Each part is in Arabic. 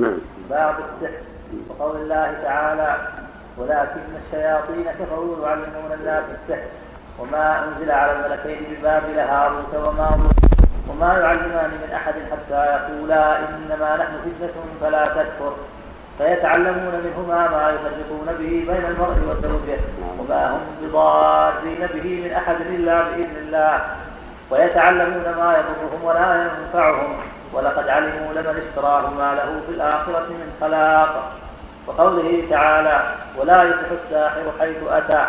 نعم. باب السحر. وقول الله تعالى ولكن الشياطين كفروا يعلمون الناس السحر وما أنزل على الملكين ببابل هاروت وماروت وما يعلمان من أحد حتى يقولا إنما نحن فتنة فلا تكفر. فيتعلمون منهما ما يفرقون به بين المرء وزوجه وما هم بضارين به من أحد إلا بإذن الله. ويتعلمون ما يضرهم ولا ينفعهم. ولقد علموا لمن اشتراه ما له في الآخرة من خلاق. وقوله تعالى ولا يفلح الساحر حيث أتى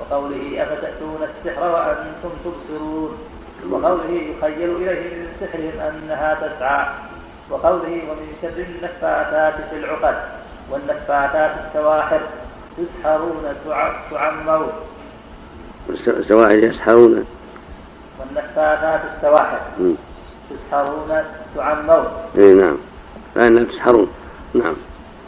وقوله أفتأتون السحر وأنتم تبصرون وقوله يخيل إليه من سحرهم أنها تسعى. وقوله ومن شر النفاثات في العقد والنفاثات السواحر تسحرون تعمون السواحر يسحرون. والنفاثات السواحر تسحرون تعمون اي نعم. فإنها تسحرون. نعم.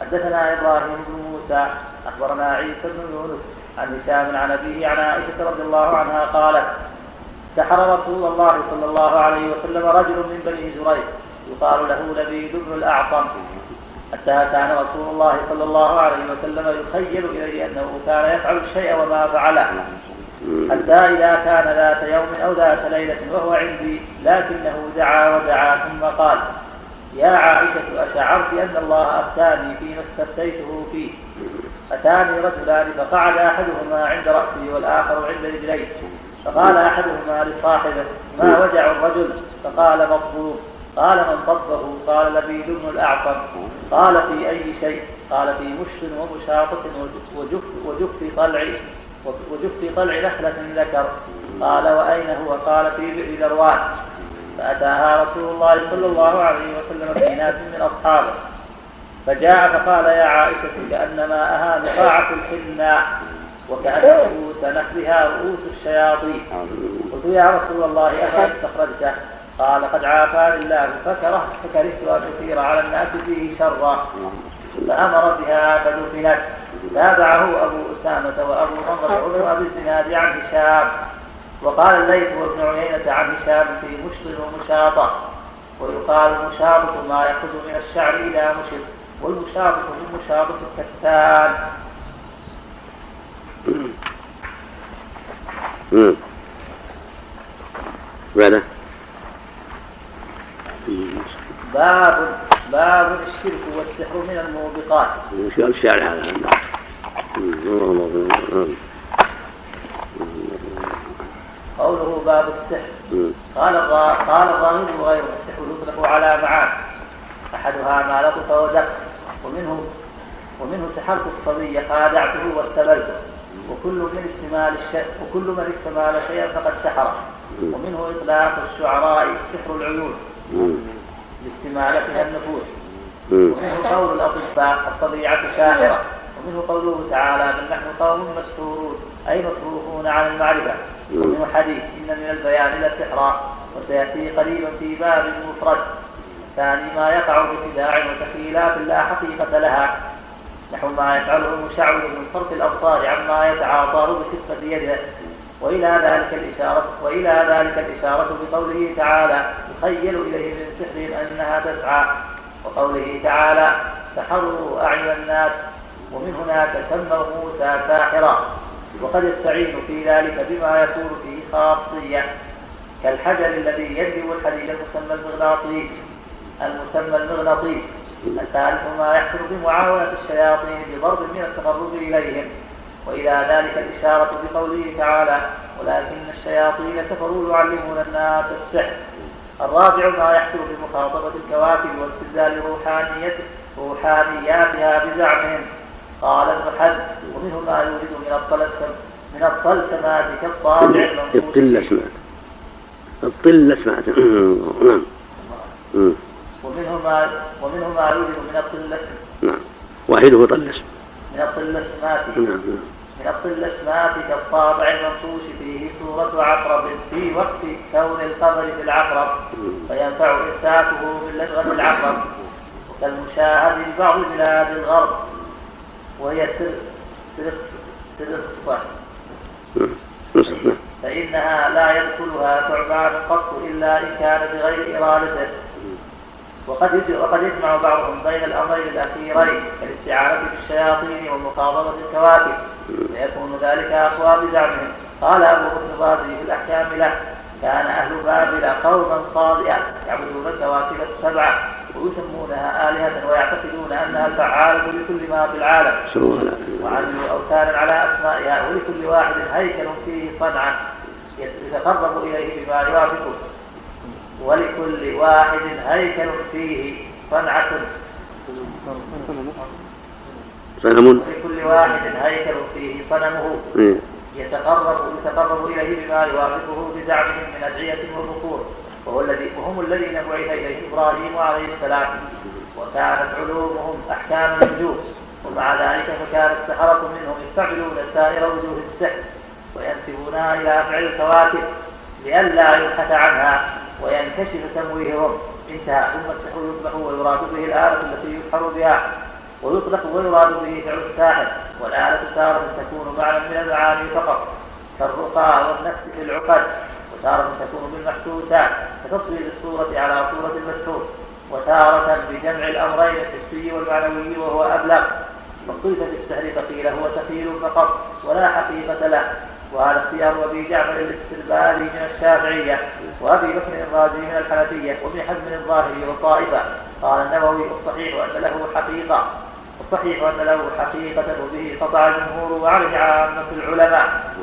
حدثنا إبراهيم بن موسى أخبرنا عيسى بن يونس عن هشام عن أبيه عن عائشة رضي الله عنها قالت سحر رسول الله صلى الله عليه وسلم رجل من بني زريق يقال له لبيد بن الاعصم حتى كان رسول الله صلى الله عليه وسلم يخيل إليه أنه كان يفعل الشيء وما فعله. حتى إذا كان ذات يوم أو ذات ليلة وهو عندي لكنه دعا ودعا ثم قال يا عائشة أشعرت أن الله أفتاني فيما استفتيته فيه. أتاني رجلان فقعد أحدهما عند رأسي والآخر عند رجلي فقال أحدهما لصاحبه ما وجع الرجل؟ فقال مطبوب قال من طبه قال لبيد بن الأعصم قال في أي شيء؟ قال في مشط ومشاطة وجف, وجف طلع وجف طلع نخلة ذكر. قال وأين هو؟ قال في بئر ذروان فأتاها رسول الله صلى الله عليه وسلم في ناس من أصحابه. فجاء فقال يا عائشة كأنما أها نقاعة الحناء وكأن رؤوس نخلها رؤوس الشياطين. قلت يا رسول الله أفلا استخرجته قال قد عافاني الله فكره فكرهت أن على الناس فيه شرا. فأمر بها فدفنت. تابعه أبو أسامة وأبو نضر بن أبي الزناد عن هشام وقال الليث وابن عيينة عن هشام في مشط ومشاطة ويقال مشاطة ما يأخذ من الشعر إلى مشط والمشاطة من مشاطة الكتان. بعده باب باب الشرك والسحر من الموبقات. قال الشعر هذا؟ قوله باب السحر. قال قال الراهب غيره السحر يطلق على معان. أحدها ما لطف ودق. ومنه ومنه سحرت الصبي خادعته واستبلته. وكل من استمال الشيء وكل من استمال شيئا فقد سحره. ومنه إطلاق الشعراء سحر العيون. لاستمالتها النفوس. ومنه قول الأطباء الطبيعة ساحره ومنه قوله تعالى بل نحن قوم مسحورون أي مصروفون عن المعرفة. ومنه حديث إن من البيان لسحرا وسيأتي قريبا في باب مفرد. ثاني ما يقع بخداع وتخيلات لا حقيقة لها. نحو ما يفعله المشعوذ من صرف الأبصار عما يتعاطى بخفه يده. وإلى ذلك الاشاره وإلى ذلك الإشارة بقوله تعالى يخيل إليه من سحرهم أنها تسعى. وقوله تعالى سحروا أعين الناس ومن هناك سموا موسى ساحرا. وقد يستعين في ذلك بما يكون فيه خاصية كالحجر الذي يجلب الحديد المسمى المغناطيس. المسمى المغناطيس الثالث ما يحصل بمعاونة الشياطين بضرب من التقرب إليهم. وإلى ذلك الإشارة بقوله تعالى ولكن الشياطين كفروا يعلمون الناس السحر. الرابع ما يحصل بمخاطبة الكواكب واستبدال روحانية روحانياتها بزعمهم. قال ابن حزم ومنه ما يوجد من الطلسم من الطلسمات كالطابع الطلة سمعت الطلة سمعت نعم. ومنه ما ومنه ما يوجد من الطلسم نعم. واحدة طلسم من الطلسمات نعم نعم. من الطلسمات كالطابع المنصوص فيه صورة عقرب في وقت كون القمر في العقرب. فينفع إمساكه باللدغة العقرب. وكالمشاهد في بعض بلاد الغرب. وهي تلصفة فإنها لا يدخلها ثعبان قط إلا إن كان بغير إرادته. وقد وقد يجمع بعضهم بين الأمرين الأخيرين كالاستعانه بالشياطين ومخاضبه الكواكب فيكون ذلك أقوى بزعمهم قال أبو بكر الرازي في الأحكام له كان أهل بابل قوما صادئا يعبدون الكواكب السبعة ويسمونها آلهة ويعتقدون أنها الفعالة لكل ما في العالم. وعملوا أوثانا على أسمائها ولكل واحد هيكل فيه صنعة. يتقرب إليه بما يوافقه. ولكل واحد هيكل فيه صنعة. صنم. ولكل واحد هيكل فيه صنمه. إيه. يتقرب يتقرب إليه بما يوافقه بزعمهم من أدعية وذكور. وهو الذي وهم الذين بعث إليه إبراهيم عليه السلام. وكانت علومهم أحكام النجوم. ومع ذلك فكان السحرة منهم يستعملون سائر وجوه السحر. وينسبونها إلى فعل الكواكب لئلا يبحث عنها. وينكشف تمويههم إنتهى ثم السحر يطلق ويراد به الآلة التي يسحر بها. ويطلق ويراد به فعل الساحر والآلة تارة تكون معنى من المعاني فقط. كالرقى والنفس في العقد. وتارة تكون بالمحسوسات كتصوير الصورة على صورة المسحور وتارة بجمع الأمرين الحسي والمعنوي وهو أبلغ. واختلف في السحر فقيل هو تخيل فقط. ولا حقيقة له. وهذا اختيار أبي جعفر الاستربالي من الشافعية وأبي بكر الرازي من الحنفية وابن حزم الظاهري وطائفه قال النووي الصحيح أن له حقيقة الصحيح أن له حقيقة وبه قطع الجمهور وعليه عامة العلماء.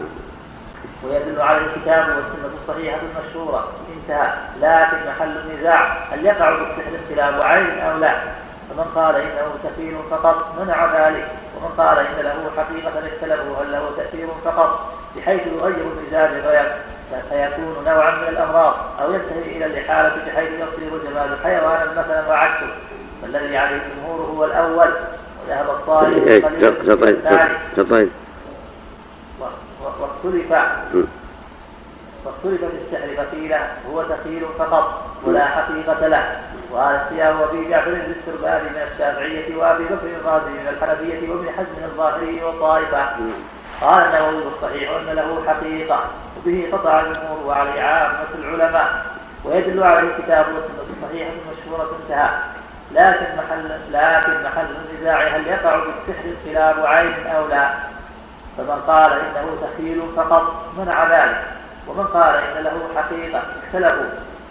ويدل على الكتاب والسنة الصحيحة المشهورة. انتهى. لكن محل النزاع هل يقع بالسحر اختلاف عين أو لا؟ فمن قال إنه تأثير فقط منع ذلك. ومن قال إن له حقيقة اختلفوا هل له تأثير فقط بحيث يغير المزاج فيكون نوعا من الأمراض أو ينتهي إلى الإحالة بحيث يصير جمال حيوانا مثلا وعكسه. فالذي عليه الجمهور هو الأول وذهب الطالب الثاني. واختلف. واختلف في السحر فقيل هو تخيل فقط ولا حقيقة له. وهذا اختيار أبي جعفر الاستربالي من الشافعية وأبي بكر الرازي من الحنفية وابن حزم الظاهري والطائفة قال النووي الصحيح أن له حقيقة وبه قطع الجمهور وعليه عامة العلماء. ويدل عليه الكتاب والسنة الصحيحة المشهورة انتهى. لكن محل لكن محل النزاع هل يقع بالسحر الخلاف عين أو لا؟ فمن قال إنه تخيل فقط منع ذلك. ومن قال إن له حقيقة اختلفوا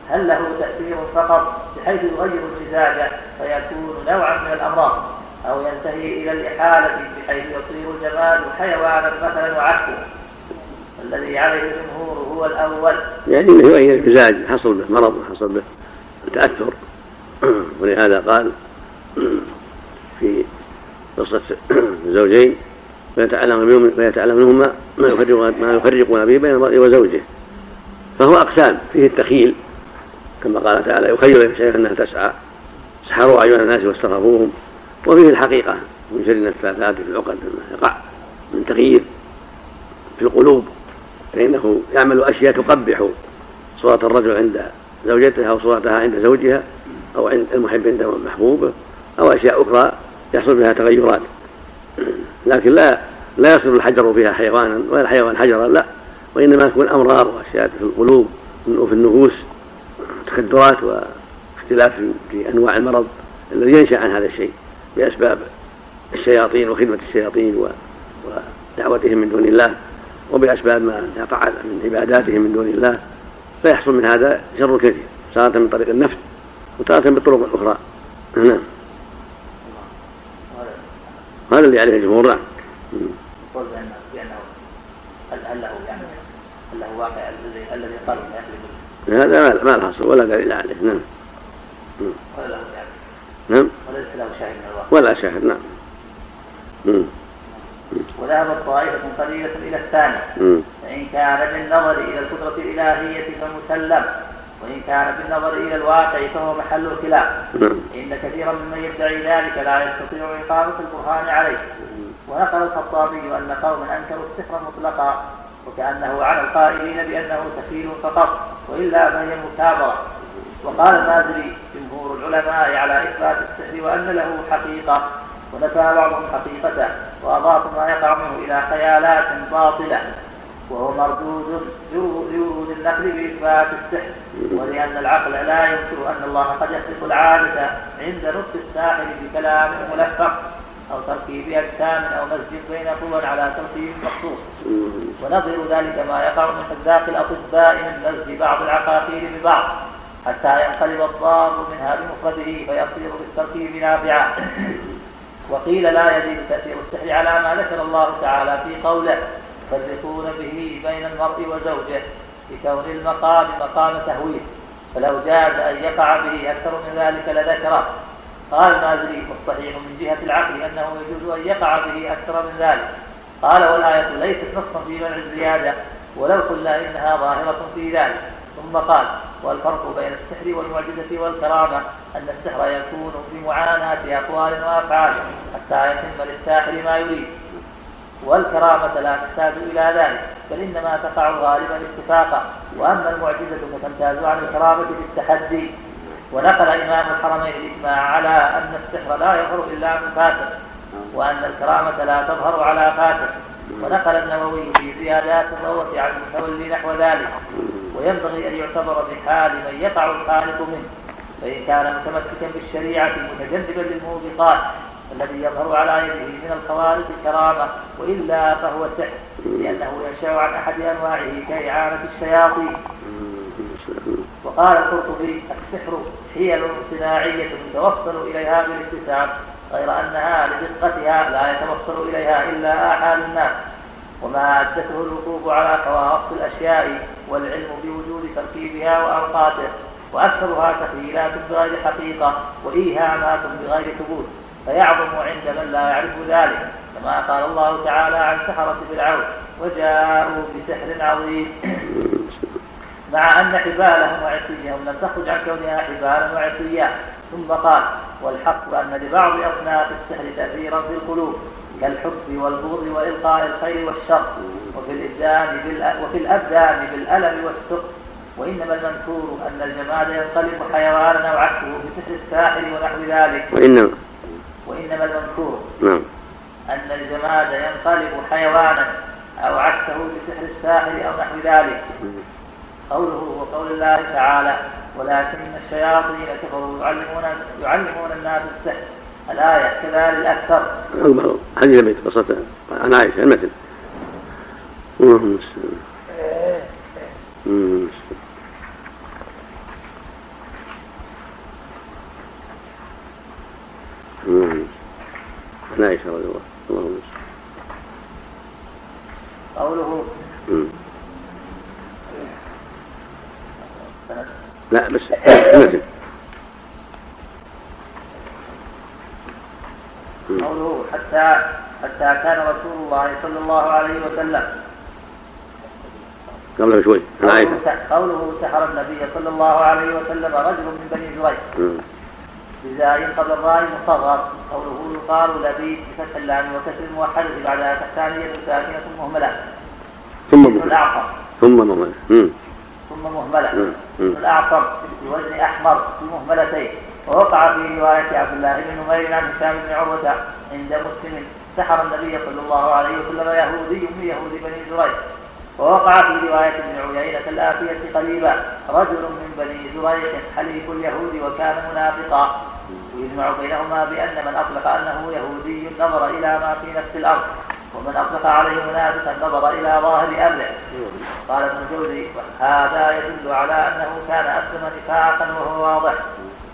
هل له تأثير فقط بحيث يغير المزاج فيكون نوعا من الأمراض أو ينتهي إلى الإحالة بحيث يصير الجمال حيوانا مثلا وعكسه؟ الذي عليه الجمهور هو الأول. يعني إنه يغير المزاج حصل به مرض وحصل به تأثر. ولهذا قال في قصة الزوجين ويتعلم ويتعلم منهما ما يفرق ما يفرقون به بين المرء وزوجه. فهو أقسام فيه التخيل كما قال تعالى يخيل الشيء أنها تسعى. سحروا أعين الناس واستخفوهم وفيه الحقيقة من شر النفاثات في العقد يقع من تغيير في القلوب فإنه يعمل أشياء تقبح صورة الرجل عند زوجته أو صورتها عند زوجها أو عند المحب عند محبوبه أو أشياء أخرى يحصل بها تغيرات. لكن لا لا يصير الحجر فيها حيوانا ولا الحيوان حجرا لا. وإنما تكون أمراض وأشياء في القلوب وفي النفوس تخدرات واختلاف في أنواع المرض الذي ينشأ عن هذا الشيء بأسباب الشياطين وخدمة الشياطين ودعوتهم من دون الله وبأسباب ما يقع من عباداتهم من دون الله فيحصل من هذا شر كثير تارة من طريق النفس وتارة بالطرق الأخرى نعم. هذا اللي عليه الجمهور نعم. قول بأنه بأنه هل له يعني هل له واقع الذي قال هذا ما له اصل ولا دليل عليه نعم. ولا له يعني نعم. وليس له شاهد من الواقع. ولا شاهد نعم. وذهبت طائفة قليلة إلى الثاني. فإن كان بالنظر إلى القدرة الإلهية فمسلم. وإن كان بالنظر إلى الواقع فهو محل الخلاف نعم. إن كثيرا ممن يدعي ذلك لا يستطيع إقامة البرهان عليه. ونقل الخطابي أن قوما أنكروا السحر مطلقا وكأنه على القائلين بأنه تخيل فقط وإلا فهي مكابرة. وقال المازري جمهور العلماء على إثبات السحر وأن له حقيقة. ونفى بعضهم حقيقته وأضافوا ما يقع منه إلى خيالات باطلة. وهو مردود لورود النقل بإثبات السحر ولأن العقل لا ينكر أن الله قد يخلق العادة عند نطق الساحر بكلام ملفق أو تركيب أجسام أو مسجد بين قوى على ترتيب مخصوص. ونظير ذلك ما يقع من حذاق الأطباء من مزج بعض العقاقير ببعض حتى ينقلب الضار منها بمفرده فيصير بالتركيب نافعا وقيل لا يزيد تأثير السحر على ما ذكر الله تعالى في قوله يفرقون به بين المرء وزوجه بكون المقام مقام تهويل. فلو جاز أن يقع به أكثر من ذلك لذكره. قال المازري والصحيح من جهة العقل أنه يجوز أن يقع به أكثر من ذلك. قال والآية ليست نصا في منع الزيادة ولو قلنا إنها ظاهرة في ذلك. ثم قال والفرق بين السحر والمعجزة والكرامة أن السحر يكون بمعاناة أقوال وأفعال حتى يتم للساحر ما يريد. والكرامة لا تحتاج إلى ذلك بل إنما تقع غالبا اتفاقا. وأما المعجزة فتمتاز عن الكرامة بالتحدي ونقل إمام الحرمين الإجماع على أن السحر لا يظهر إلا من فاسق وأن الكرامة لا تظهر على فاسق ونقل النووي في زيادات الروة عن المتولي نحو ذلك. وينبغي أن يعتبر بحال من يقع الخالق منه فإن كان متمسكا بالشريعة متجنبا للموبقات. الذي يظهر على يده من الخوارق الكرامة وإلا فهو سحر لأنه ينشأ عن أحد أنواعه كإعانة الشياطين. وقال القرطبي السحر هي صناعية يتوصل إليها بالاكتساب غير أنها لدقتها لا يتوصل إليها إلا آحاد الناس. ومادته الوقوف على خواص الأشياء والعلم بوجود تركيبها وأوقاته. وأكثرها تخيلات بغير حقيقة وإيهامات بغير ثبوت. فيعظم عند من لا يعرف ذلك كما قال الله تعالى عن سحرة فرعون وجاءوا بسحر عظيم. مع أن حبالهم وعصيهم لم تخرج عن كونها حبالا وعصيا. ثم قال والحق أن لبعض أصناف السحر تأثيرا في القلوب كالحب والبغض وإلقاء الخير والشر وفي الإبدان وفي الأبدان بالألم والسقط وإنما المنكور أن الجماد ينقلب حيوانا أو عكسه بسحر الساحر ونحو ذلك. وإنما وإنما المنكور نعم. أن الجماد ينقلب حيوانا أو عكسه بسحر الساحر أو نحو ذلك. قوله وقول الله تعالى ولكن الشياطين كفروا يعلمون يعلمون الناس السحر. الآية كذلك الأكثر؟ حديث البيت قصة عن عائشة المثل. اللهم عن عائشة رضي الله. اللهم قوله لا بس المثل قوله حتى حتى كان رسول الله صلى الله عليه وسلم. قبل بشوي. قوله سحر النبي صلى الله عليه وسلم رجل من بني زريق بزاي قبل الراء مصغر. قوله يقال لبيب بفتح اللام وكسر الموحدة بعدها تحتانية ساكنة مهملة. ثم مهملة. ثم مهملة. ثم مهملة. الأعصر بوزن أحمر في مهملتين. ووقع في رواية عبد الله بن نمير عن هشام بن عروة عند مسلم. سحر النبي صلى الله عليه وسلم يهودي من يهود بني زريق ووقع في رواية ابن عيينة الآتية قريبا رجل من بني زريق حليف اليهود وكان منافقا. ويجمع بينهما بأن من أطلق أنه يهودي نظر إلى ما في نفس الأرض ومن أطلق عليه منافقا نظر إلى ظاهر أمره. قال ابن الجوزي هذا يدل على أنه كان أسلم نفاقا وهو واضح.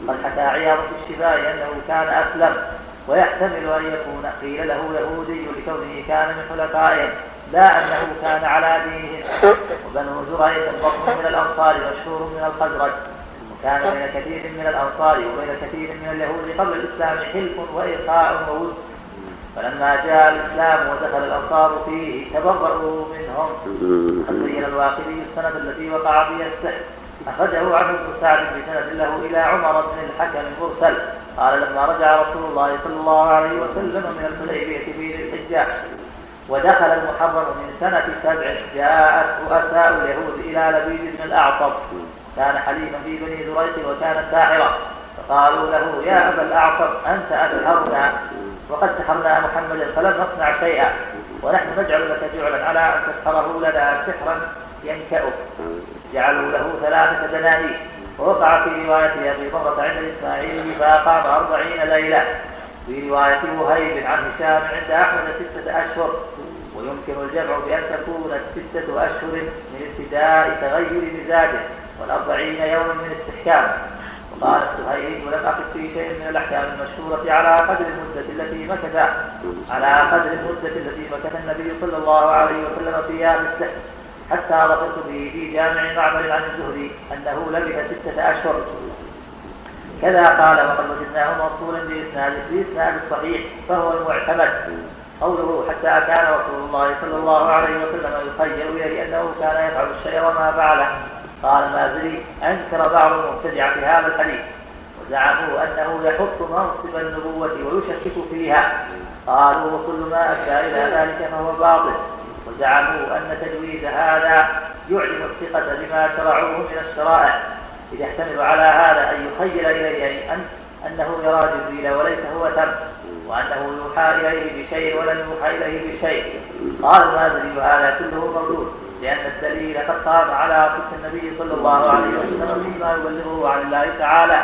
قد حكى عياض في الشفاء أنه كان أسلم ويحتمل أن يكون قيل له يهودي لكونه كان من حلفائهم لا أنه كان على دينهم وبنو زريق بطن من الأنصار مشهور من الخزرج. وكان بين كثير من الأنصار وبين كثير من اليهود قبل الإسلام حلف وإلقاء وود فلما جاء الإسلام ودخل الأنصار فيه تبرؤوا منهم. قد بين الواقدي السند التي وقع فيها السحر أخرجه عنه ابن سعد بسند له إلى عمر بن الحكم مرسل قال لما رجع رسول الله صلى الله عليه وسلم من الحديبية في الحجة ودخل المحرم من سنة سبع جاءت رؤساء اليهود إلى لبيد بن الأعصر كان حليفا في بني زريق وكان ساحرا. فقالوا له يا أبا الأعصر أنت أسحرنا وقد سحرنا محمدا فلم نصنع شيئا. ونحن نجعل لك جعلا على أن تسحره لنا سحرا ينكأه جعلوا له ثلاثة دنانير. ووقع في رواية أبي مرة عند الإسماعيلي فأقام أربعين ليلة. في رواية وهيب عن هشام عند أحمد ستة أشهر ويمكن الجمع بأن تكون ستة أشهر من ابتداء تغير مزاجه والأربعين يوما من استحكامه وقال السهيلي ولم أقف في شيء من الأحكام المشهورة على قدر المدة التي مكث على قدر المدة التي مكث النبي صلى الله عليه وسلم فيها بالسحر حتى ظفرت به في جامع معمر عن الزهري أنه لبث ستة أشهر. كذا قال وقد وجدناه موصولا بإسناد بإسناد الصحيح فهو المعتمد. قوله حتى كان رسول الله صلى الله عليه وسلم يخيل إليه أنه كان يفعل الشيء وما فعله. قال المازري أنكر بعض المبتدعة هذا الحديث. وزعموا أنه يحط منصب النبوة ويشكك فيها. قالوا وكل ما أدى إلى ذلك فهو باطل. وزعموا أن تجويز هذا يعلم الثقة بما شرعوه من الشرائع. إذ يحتمل على هذا أن يخيل إليه أن أنه يرى جبريل وليس هو تم وأنه يوحى إليه بشيء ولم يوحى إليه بشيء. قال المازري هذا كله مردود لأن الدليل قد قام على صدق النبي صلى الله عليه وسلم فيما يبلغه عن الله تعالى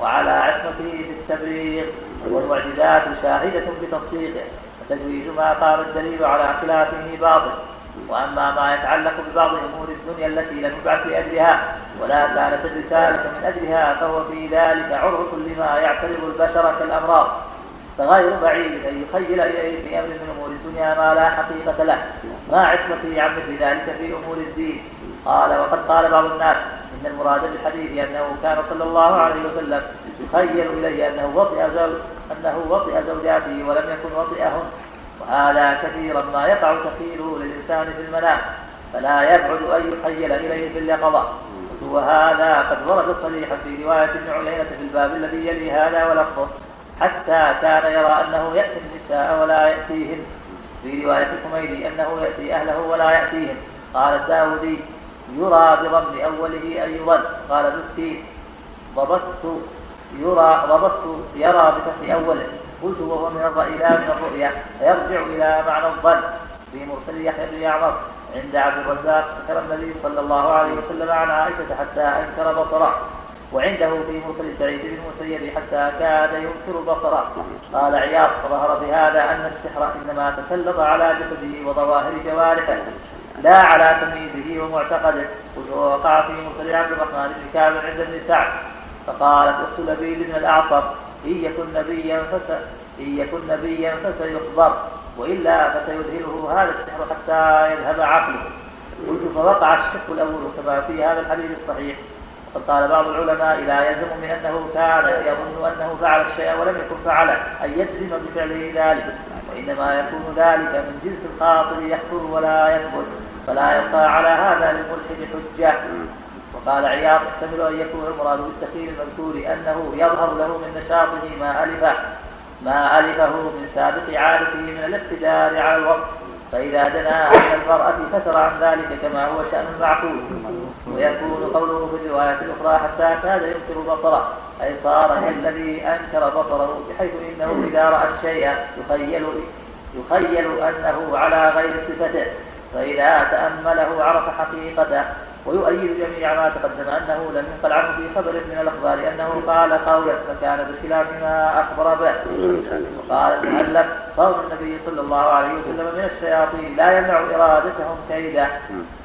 وعلى عصمته في التبليغ والمعجزات شاهدة بتصديقه وتجويز ما قام الدليل على خلافه باطل. وأما ما يتعلق ببعض أمور الدنيا التي لم يبعث لأجلها ولا كانت الرساله من أجلها فهو في ذلك عرض لما يعترض البشر كالأمراض. فغير بعيد أن يخيل إليه في أمر من أمور الدنيا ما لا حقيقة له. ما عصمته عن مثل ذلك في أمور الدين؟ قال وقد قال بعض الناس إن المراد بالحديث أنه كان صلى الله عليه وسلم يخيل إليه أنه وطئ زوج أنه وطئ زوجاته ولم يكن وطئهن وهذا كثيرا ما يقع تخيله للإنسان في المنام فلا يبعد أن يخيل إليه في اليقظة. وهذا قد ورد صريحا في رواية ابن عيينة في الباب الذي يلي هذا ولفظه حتى كان يرى أنه يأتي النساء ولا يأتيهن. في رواية الحميدي أنه يأتي أهله ولا يأتيهن. قال الداودي يرى بضم أوله أن يظن قال ابن ضبطت يرى ضبطت يرى بفتح أوله. قلت وهو من لا من الرؤيا فيرجع إلى معنى الظن. في مرسل يحيى بن يعمر عند عبد الرزاق ذكر النبي صلى الله عليه وسلم عن عائشة حتى أنكر بصره. وعنده في مرسل سعيد بن المسيب حتى كاد ينكر بصره. قال عياض فظهر بهذا أن السحر إنما تسلط على جسده وظواهر جوارحه لا على تمييزه ومعتقده. وقع في مرسل عبد الرحمن بن كعب عند ابن سعد. فقالت أخت لبيد بن الأعصر إن يكن نبيا فس إن يكن نبيا فسيخبر وإلا فسيذهله هذا السحر حتى يذهب عقله قلت فوقع الشك الأول كما في هذا الحديث الصحيح. وقد قال بعض العلماء لا يلزم من أنه كان يظن أنه فعل الشيء ولم يكن فعله أن يجزم بفعله ذلك. وإنما يكون ذلك من جنس الخاطر يحضر ولا يثبت فلا يبقى على هذا للملحد حجة. وقال عياض يحتمل أن يكون المراد بالتخيل المذكور أنه يظهر له من نشاطه ما ألفه ما ألفه من سابق عادته من الاقتدار على الوقت. فإذا دنا إلى المرأة فتر عن ذلك كما هو شأن المعقول ويكون قوله في الرواية الأخرى حتى كاد ينكر بصره أي صار كالذي أنكر بصره بحيث إنه إذا رأى الشيء يخيل يخيل أنه على غير صفته. فإذا تأمله عرف حقيقته ويؤيد جميع ما تقدم أنه لم ينقل عنه في خبر من الأخبار أنه قال قولا فكان بخلاف ما أخبر به. وقال المؤلف قول النبي صلى الله عليه وسلم من الشياطين لا يمنع إرادتهم كيدا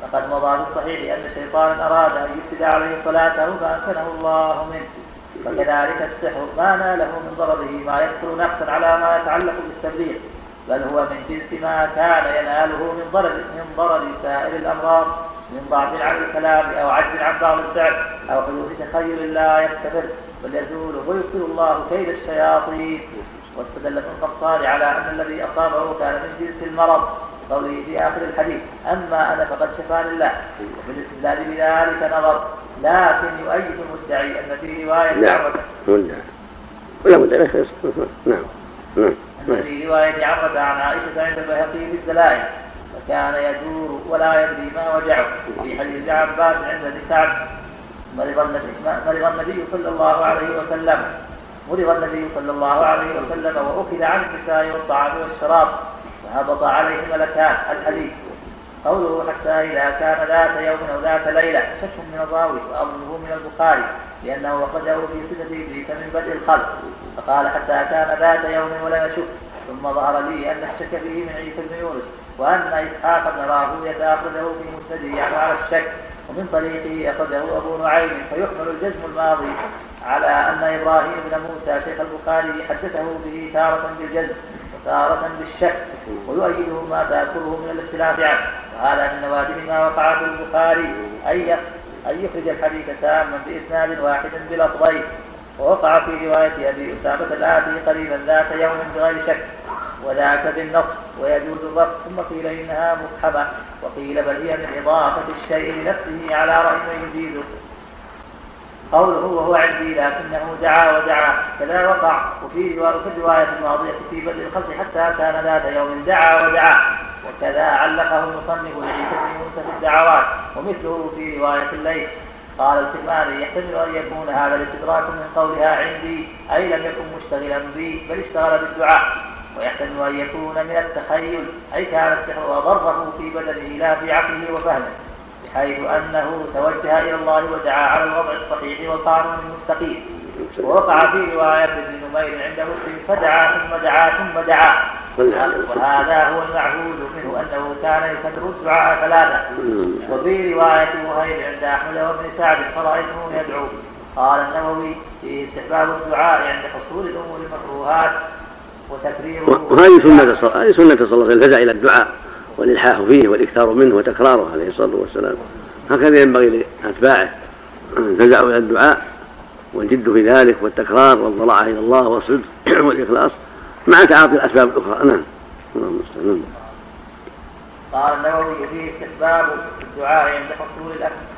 فقد مضى في الصحيح أن شيطانا أراد أن يفسد عليه صلاته فأمكنه الله منه. فكذلك السحر ما ناله من ضرره ما يكثر نقصا على ما يتعلق بالتبليغ. بل هو من جنس ما كان يناله من ضرر من ضرر سائر الأمراض من ضعف عن الكلام أو عجز عن بعض الفعل أو حدوث تخيل لا يستمر بل يزول ويبطل الله كيد الشياطين. واستدل ابن القطار على أن الذي أصابه كان من جنس المرض. قوله في آخر الحديث أما أنا فقد شفاني الله وبالاستدلال بذلك نظر. لكن يؤيد المدعي أن في رواية نعم. مدعي ولا مدعي. نعم. نعم. أن في رواية عمرة عن عائشة عند البيهقي في الدلائل فكان يدور ولا يدري ما وجعه. في حديث عباس عند ابن سعد مرض النبي, صلى الله عليه وسلم. مرض النبي صلى الله عليه وسلم وأخذ عن النساء والطعام والشراب وهبط عليه ملكان الحديث. قوله حتى إذا كان ذات يوم أو ذات ليلة شك من الراوي وأظنه من البخاري لأنه أخرجه في سنة إبليس من بدء الخلق. فقال حتى كان ذات يوم ولم يشك. ثم ظهر لي أن الشك فيه من عيسى بن يونس وأن إسحاق بن راهوية أخرجه في مسنده يعني على الشك. ومن طريقه أخرجه أبو نعيم. فيحمل الجزم الماضي على أن إبراهيم بن موسى شيخ البخاري حدثه به تارة بالجزم. وتارة بالشك ويؤيده ما تأكله من الاختلاف عنه. وهذا من نوادر ما وقع في البخاري أن أن يخرج الحديث تاما بإسناد واحد بلفظين. ووقع في رواية أبي أسامة الآتي قريبا ذات يوم بغير شك. وذاك بالنص ويجوز الرفض. ثم قيل إنها مفحمة وقيل بل هي من إضافة الشيء لنفسه على رأي من يجيزه قوله وهو عندي لكنه دعا ودعا. كذا وقع. وفي الرواية الماضية في بدء الخلق حتى كان ذات يوم دعا ودعا. وكذا علقه المصنف لعيسى بن موسى في الدعوات. ومثله في رواية الليل. قال الكرماني يحتمل أن يكون هذا الاستدراك من قولها عندي. أي لم يكن مشتغلا بي بل اشتغل بالدعاء. ويحتمل أن يكون من التخيل. أي كان السحر اضره في بدنه لا في عقله وفهمه. بحيث أنه توجه إلى الله ودعا على الوضع الصحيح والقانون المستقيم. ووقع في رواية ابن نمير عند مسلم فدعا ثم دعا ثم دعا. وهذا هو المعهود منه أنه كان يكرر الدعاء ثلاثة. وفي رواية وهيب عند أحمد وابن سعد فرايته يدعو. قال النووي في استحباب الدعاء عند حصول الأمور المكروهات وتكريره وهذه سنة هذه سنة صلى الله عليه وسلم الفزع إلى الدعاء. والإلحاح فيه والإكثار منه وتكراره عليه الصلاة والسلام. هكذا ينبغي لأتباعه. الفزع إلى الدعاء والجد في ذلك والتكرار والضراعة إلى الله والصدق والإخلاص مع تعاطي الأسباب الأخرى. نعم. اللهم قال النووي فيه استحباب الدعاء عند حصول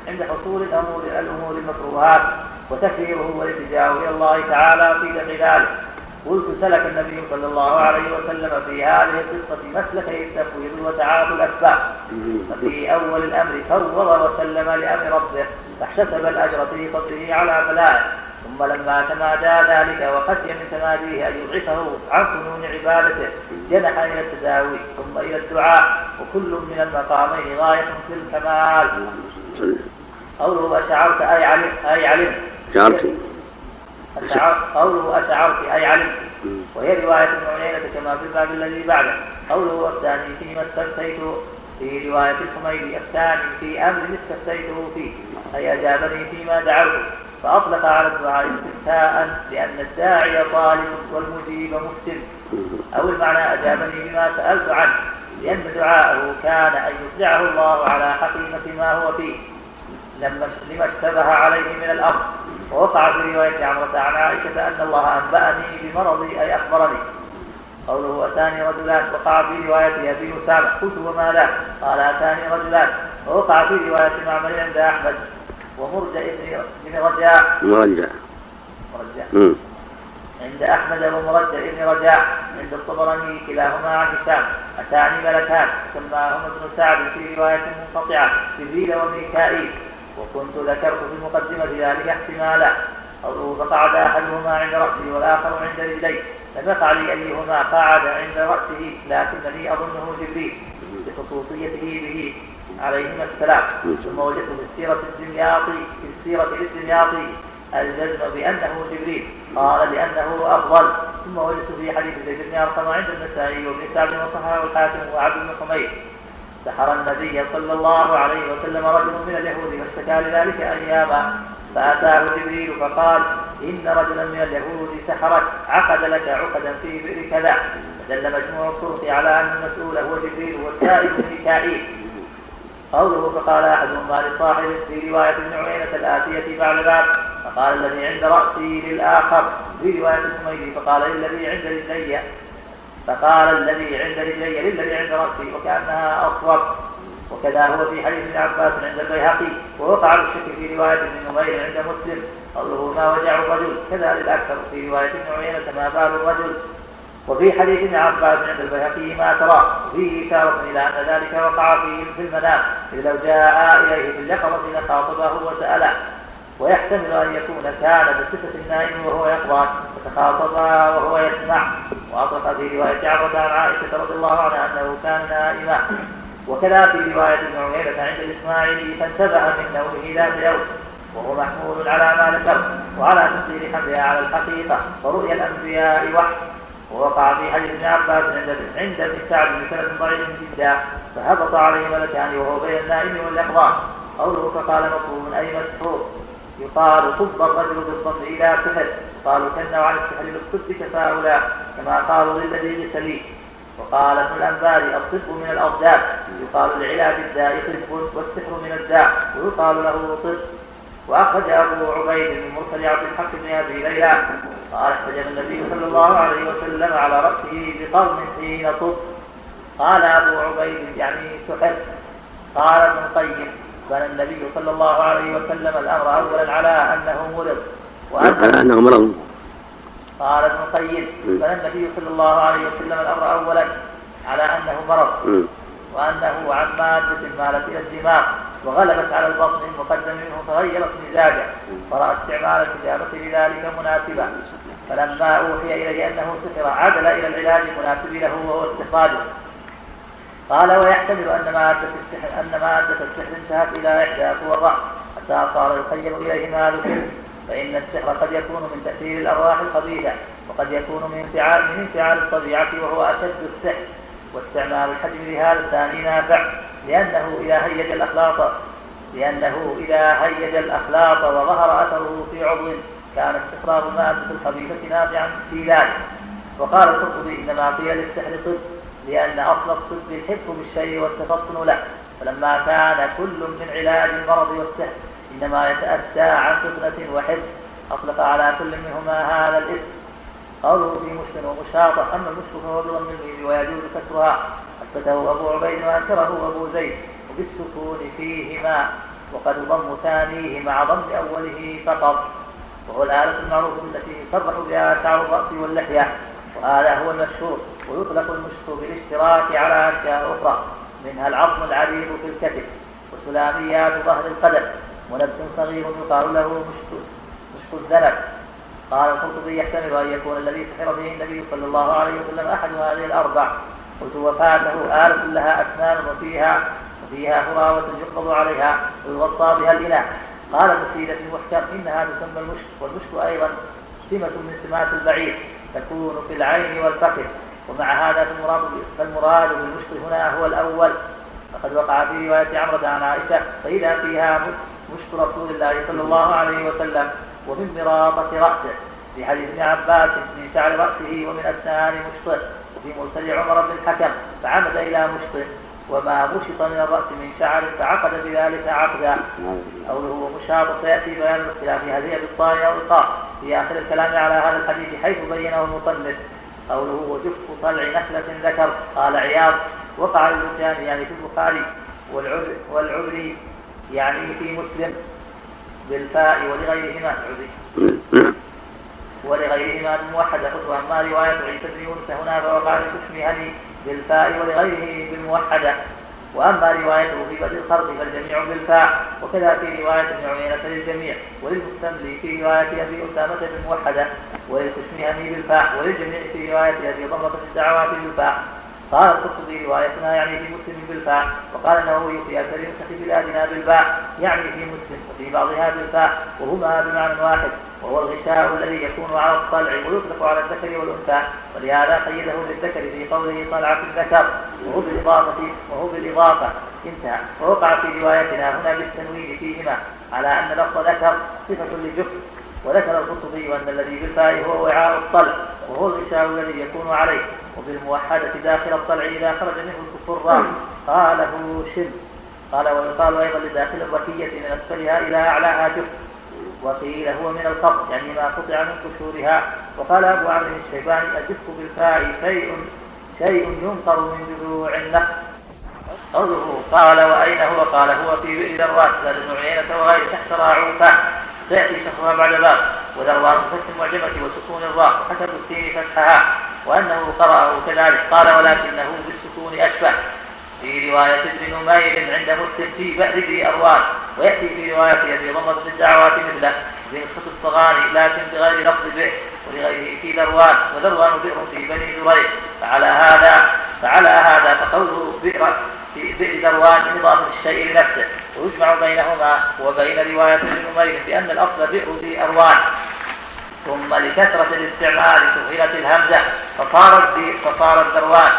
عند حصول الأمور الأمور المكروهات وتكفيره والالتجاء إلى الله تعالى في دفع ذلك. قلت سلك النبي صلى الله عليه وسلم في هذه القصة مسلكي التفويض وتعاطي الأسباب. ففي أول الأمر فوض وسلم لأمر ربه فاحتسب الأجر في فضله على بلائه ثم لما تمادى ذلك وخشي من تماديه أن يضعفه عن فنون عبادته جنح إلى التداوي ثم إلى الدعاء. وكل من المقامين غاية في الكمال. قوله أشعرت أي علمت أي علمت؟ شعرت. قوله أشعرت أي علمت وهي رواية ابن عيينة كما في الباب الذي بعده. قوله والثاني فيما استفتيت في رواية الحميدي الثاني في أمر استفتيته فيه. أي أجابني فيما دعوته. فأطلق على الدعاء استفتاء لأن الداعي طالب والمجيب مفتن. أو المعنى أجابني بما سألت عنه لأن دعاءه كان أن يطلعه الله على حقيقة ما هو فيه. لما لما اشتبه عليه من الأمر. ووقع في رواية عمرة عن عائشة أن الله أنبأني بمرضي أي أخبرني. قوله أتاني رجلان. وقع في رواية أبي أسامة قلت وما لا؟ قال أتاني رجلان. ووقع في رواية معمر عند أحمد ومرجع بن رجاء. مرجع. مرجع. عند أحمد ومرجع بن رجاء. عند الطبراني كلاهما عن هشام أتاني ملكان. سماهما ابن سعد في رواية منقطعة جبريل وميكائيل. وكنت ذكرت في مقدمة ذلك احتمالا. قوله فقعد أحدهما عند رأسه والآخر عند رجليه لم يقع لي أيهما قعد عند رأسه لكنني أظنه جبريل. بخصوصيته به عليهما السلام. ثم وجدت في السيرة الدمياطي في السيرة الدمياطي الجزم بأنه جبريل. قال لأنه أفضل. ثم وجدت في حديث زيد بن أرقم عند النسائي وابن سعد وصححه الحاكم وعبد بن حميد. سحر النبي صلى الله عليه وسلم رجل من اليهود فاشتكى لذلك أياما فأتاه جبريل فقال إن رجلا من اليهود سحرك عقد لك عقدا في بئر كذا. فدل مجموع الطرق على أن المسؤول هو جبريل والسائل ميكائيل. قوله فقال احدهم ما لصاحب في رواية ابن عيينة الآتية بعد ذلك فقال الذي عند رأسي للآخر في رواية الحميدي فقال للذي عند رجلي فقال الذي عند رجلي للذي عند رأسي وكأنها اصوب وكذا هو في حديث ابن عباس عند البيهقي ووقع الشك في رواية ابن نمير عند مسلم قوله ما وجع الرجل. كذا للاكثر في رواية ابن عيينة ما بال الرجل. وفي حديث ابن عباس عند البيهقي ما ترى وفيه إشارة إلى أن ذلك وقع فيه في المنام إذ لو جاء إليه في اليقظة لخاطبه وسأله. ويحتمل أن يكون كان بصفة النائم وهو يقظان فتخاطبا وهو يسمع. وأطلق في رواية عبد عن عائشة رضي الله عنها أنه كان نائما. وكذا في رواية ابن عميرة عند الإسماعيلي فانتبه من نومه ذات يوم وهو محمول على ما ذكر وعلى تفسير حملها على الحقيقة ورؤيا الأنبياء وحي. ووقع في حديث ابن عباس عند عند ابن سعد بسند ضعيف جدا فهبط عليه ملكان وهو بين النائم واليقظان قوله فقال مطلوب أي مسحور يقال صب الرجل بالصب إلى سحر قالوا كنوا عن السحر بالصب تفاؤلا كما قالوا للذي سليم وقال ابن الانباري الطب من الاضداد يقال لعلاج الداء طب والسحر من الداء. ويقال له طب. وأخرج أبو عبيد من مرسل عبد الحق بن أبي ليلى. قال احتجب النبي صلى الله عليه وسلم على رأسه بقرن حين طب. قال أبو عبيد يعني سحر قال ابن القيم بنى النبي صلى الله عليه وسلم الأمر اولا على أنه مرض على أنه مرض. قال ابن القيم بنى النبي صلى الله عليه وسلم الأمر اولا على أنه مرض وأنه عن مادة مالت إلى الدماغ وغلبت على البطن المقدم منه فغيرت مزاجه فرأى استعمال الكتابه لذلك مناسبا فلما أوحي إليه أنه سحر عدل إلى العلاج المناسب له وهو استخراجه. قال ويحتمل أن مادة السحر أن مادة السحر انتهت إلى إحدى صور حتى صار يخيل إليه ما ذكر فإن السحر قد يكون من تأثير الأرواح الخبيثه وقد يكون من انفعال من انفعال الطبيعة وهو أشد السحر. واستعمال الحجم لهذا الثاني نافع لأنه إذا هيج الأخلاط لأنه إذا هيج الأخلاط وظهر أثره في عضو كان استخراج المادة الخبيثة نافعا في ذلك. وقال القرطبي إنما قيل للسحر طب لأن أصل الطب الحفظ بالشيء والتفطن له. فلما كان كل من علاج المرض والسحر إنما يتأتى عن فتنة وحفظ. أطلق على كل منهما هذا الاسم. قوله في مسلم ومشاطة أما المشط فهو بضم الميم ويجوز كسرها. أثبته أبو عبيد وأنكره أبو زيد. وبالسكون فيهما وقد ضم ثانية مع ضم أوله فقط. وهو الآلة المعروفة التي يصرح بها شعر الرأس واللحية. وهذا هو المشهور. ويطلق المشط بالاشتراك على أشياء أخرى منها العظم العريض في الكتف وسلاميات ظهر القدم. ونبت صغير يقال له مشط مشط الذنب. قال القرطبي يحتمل أن يكون الذي سحر به النبي صلى الله عليه وسلم أحد هذه الأربع. قلت وفاته آلة لها أسنان وفيها وفيها فراوة يقبض عليها ويغطى بها الإناء قال المسيدة في المحكم إنها تسمى المشك والمشك أيضا سمة من سمات البعير تكون في العين والفخذ. ومع هذا فالمراد فالمراد بالمشك هنا هو الأول. فقد وقع في رواية عمرة عن عائشة فإذا فيها مشك رسول الله صلى الله عليه وسلم ومن مرابة رأسه. في حديث ابن عباس من شعر رأسه ومن أسنان مشطه وفي مرسل عمر بن الحكم فعمد إلى مشطه وما مشط من الرأس من شعر فعقد بذلك عقدا قوله مشاط سيأتي بيان الاختلاف هل هي بالطاء أو القاف في آخر الكلام على هذا الحديث حيث بينه المصنف. قوله وجف طلع نخلة ذكر قال عياض وقع اللسان يعني في البخاري والعبري يعني في مسلم بالفاء ولغيرهما. ولغيرهما الموحدة وأما رواية عيسى بن يونس هنا فوقع لتشبهني بالفاء ولغيره بالموحدة. وأما روايته في بدء الخرق فالجميع بالفاء وكذا في رواية ابن عيينة للجميع وللمستملي في رواية أبي أسامة بالموحدة وللتشميهني بالفاء وللجميع في رواية أبي ضمة الدعوات بالفاء قال القرطبي روايتنا يعني في مسلم بالفاء وقال النووي في أكثر النسخ بلادنا بالباء يعني في مسلم وفي بعضها بالفاء وهما بمعنى واحد. وهو الغشاء الذي يكون على الطلع ويطلق على الذكر والأنثى. ولهذا قيده بالذكر في قوله طلعة الذكر. وهو بالاضافه وهو بالإضافة. انتهى. ووقع في روايتنا هنا بالتنوين فيهما على أن لفظ ذكر صفة لجف وذكر القرطبي أن الذي بالفاء هو وعاء الطلع. وهو الغشاء الذي يكون عليه. وبالموحدة داخل الطلع إذا خرج منه الكفر قاله شن. قال ويقال أيضا لداخل الركية من أسفلها إلى أعلاها جف وقيل هو من القبض يعني ما قطع من قشورها. وقال أبو عمرو الشيباني الجف بالفاء شيء شيء ينقر من جذوع النخل. قوله قال وأين هو؟ قال هو في بئر ذرات زاد بن وغير تحت راعوفة سيأتي شرحها بعد باب وذروات فتح المعجمة وسكون الراء حسب السين فتحها وأنه قرأه كذلك. قال ولكنه بالسكون أشبه. في رواية ابن نمير عند مسلم في بئر ذي أروان ويأتي في رواية أبي ضمة في الدعوات مثله في نسخة الصغاني لكن بغير لفظ البئر ولغيره في ذروان وذروان بئر في بني زريق فعلى هذا فعلى هذا فقوله بئر في بئر ذروان إضافة الشيء لنفسه. ويجمع بينهما وبين رواية ابن نمير بأن الأصل بئر في أروان ثم لكثرة الاستعمال سهلت الهمزة فصارت فصارت ذروان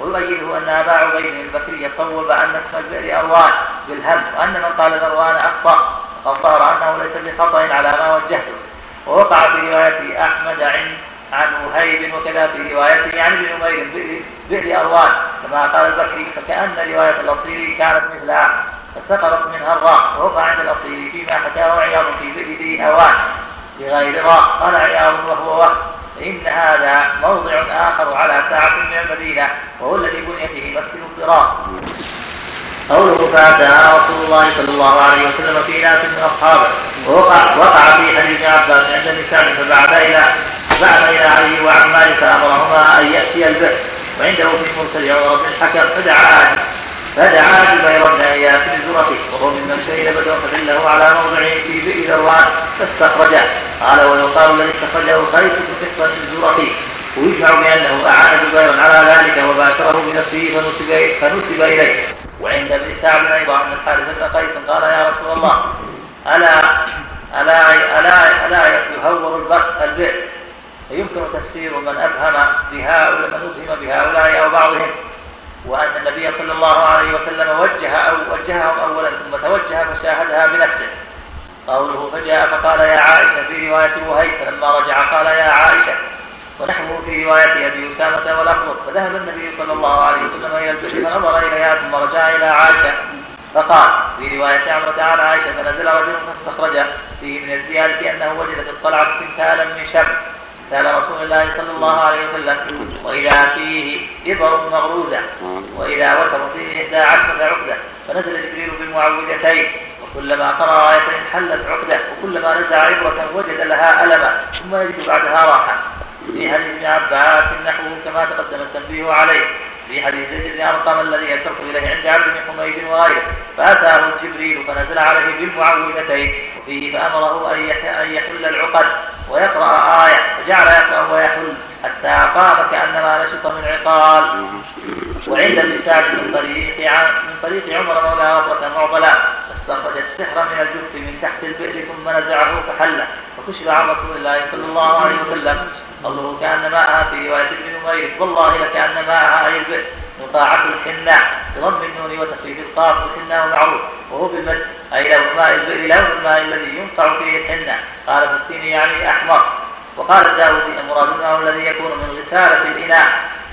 ويؤيده أن أبا عبيد البكري صوب أن اسم البئر أروان بالهمز وأن من قال ذروان أخطأ وقد ظهر أنه ليس بخطأ على ما وجهته. ووقع في رواية أحمد عن عن وهيب وكذا في روايته عن ابن نمير بئر أروان. كما قال البكري فكأن رواية الأصيلي كانت مثلها فسقطت منها الراء ووقع عند الأصيلي فيما حكاه عياض في بئر أوان بغير راء. قال عياض وهو وهم. فإن هذا موضع آخر على ساعة من المدينة وهو الذي بني فيه مسجد الضرار قوله فأتى رسول الله صلى الله عليه وسلم في ناس من أصحابه ووقع وقع في حديث عباس عند النساء فبعث إلى بعث إلى علي وعمار فأمرهما أن يأتي البئر وعنده في مرسل عمر بن الحكم فدعا فدعا جبير بن اياس بزرته وهو ممن شهد بدر فدله على موضعه في بئر ذروان فاستخرجه. قال ويقال الذي استخرجه قيس بن فقه الزرقي ويجمع بأنه اعان جبيرا على ذلك وباشره بنفسه فنسب فنسب إليه. وعند ابن سعد أيضا أن الحارث بن قيس قال يا رسول الله الا الا الا ألا يهور البث البئر؟ فيمكن تفسير من أبهم بهؤلاء من أبهم بهؤلاء أو بعضهم. وأن النبي صلى الله عليه وسلم وجه أو وجههم أولا ثم توجه فشاهدها بنفسه. قوله فجاء فقال يا عائشة في رواية وهيب فلما رجع قال يا عائشة ونحوه في رواية أبي أسامة والأخضر فذهب النبي صلى الله عليه وسلم إلى البئر فنظر إليها ثم رجع إلى عائشة فقال في رواية عمرة عن عائشة فنزل رجل فاستخرجه فيه من الزيادة أنه وجد في الطلعة تمثالا من شمس. قال رسول الله صلى الله عليه وسلم وإذا فيه إبر مغروزة وإذا وتر فيه إحدى عشرة عقدة فنزل جبريل بالمعوذتين وكلما قرأ آية حلت عقدة وكلما نزع عبرة وجد لها ألما ثم يجد بعدها راحة. في حديث ابن عباس نحوه كما تقدم التنبيه عليه في حديث زيد بن ارقم الذي يشرف إليه عند عبد بن حميد وغيره فأتاه جبريل فنزل عليه بالمعوذتين وفيه فأمره أن يحل العقد ويقرأ آية فجعل يقرأ ويحل حتى قام كأنما نشط من عقال. وعند ابن سعد من طريق من طريق عمر مولى غفرة معضلة فاستخرج السحر من الجف من تحت البئر ثم نزعه فحله فكشف عن رسول الله صلى الله عليه وسلم. قوله كأن ماءها في رواية ابن نمير والله لكأن ماءها أي البئر مطاعة الحناء بضم النون وتخفيف القاف والحناء معروف. وهو بالمد أي لو ماء البئر له الماء الذي ينقع فيه الحناء. قال السين يعني أحمر. وقال الداودي المراد منه الذي يكون من غسالة الإناء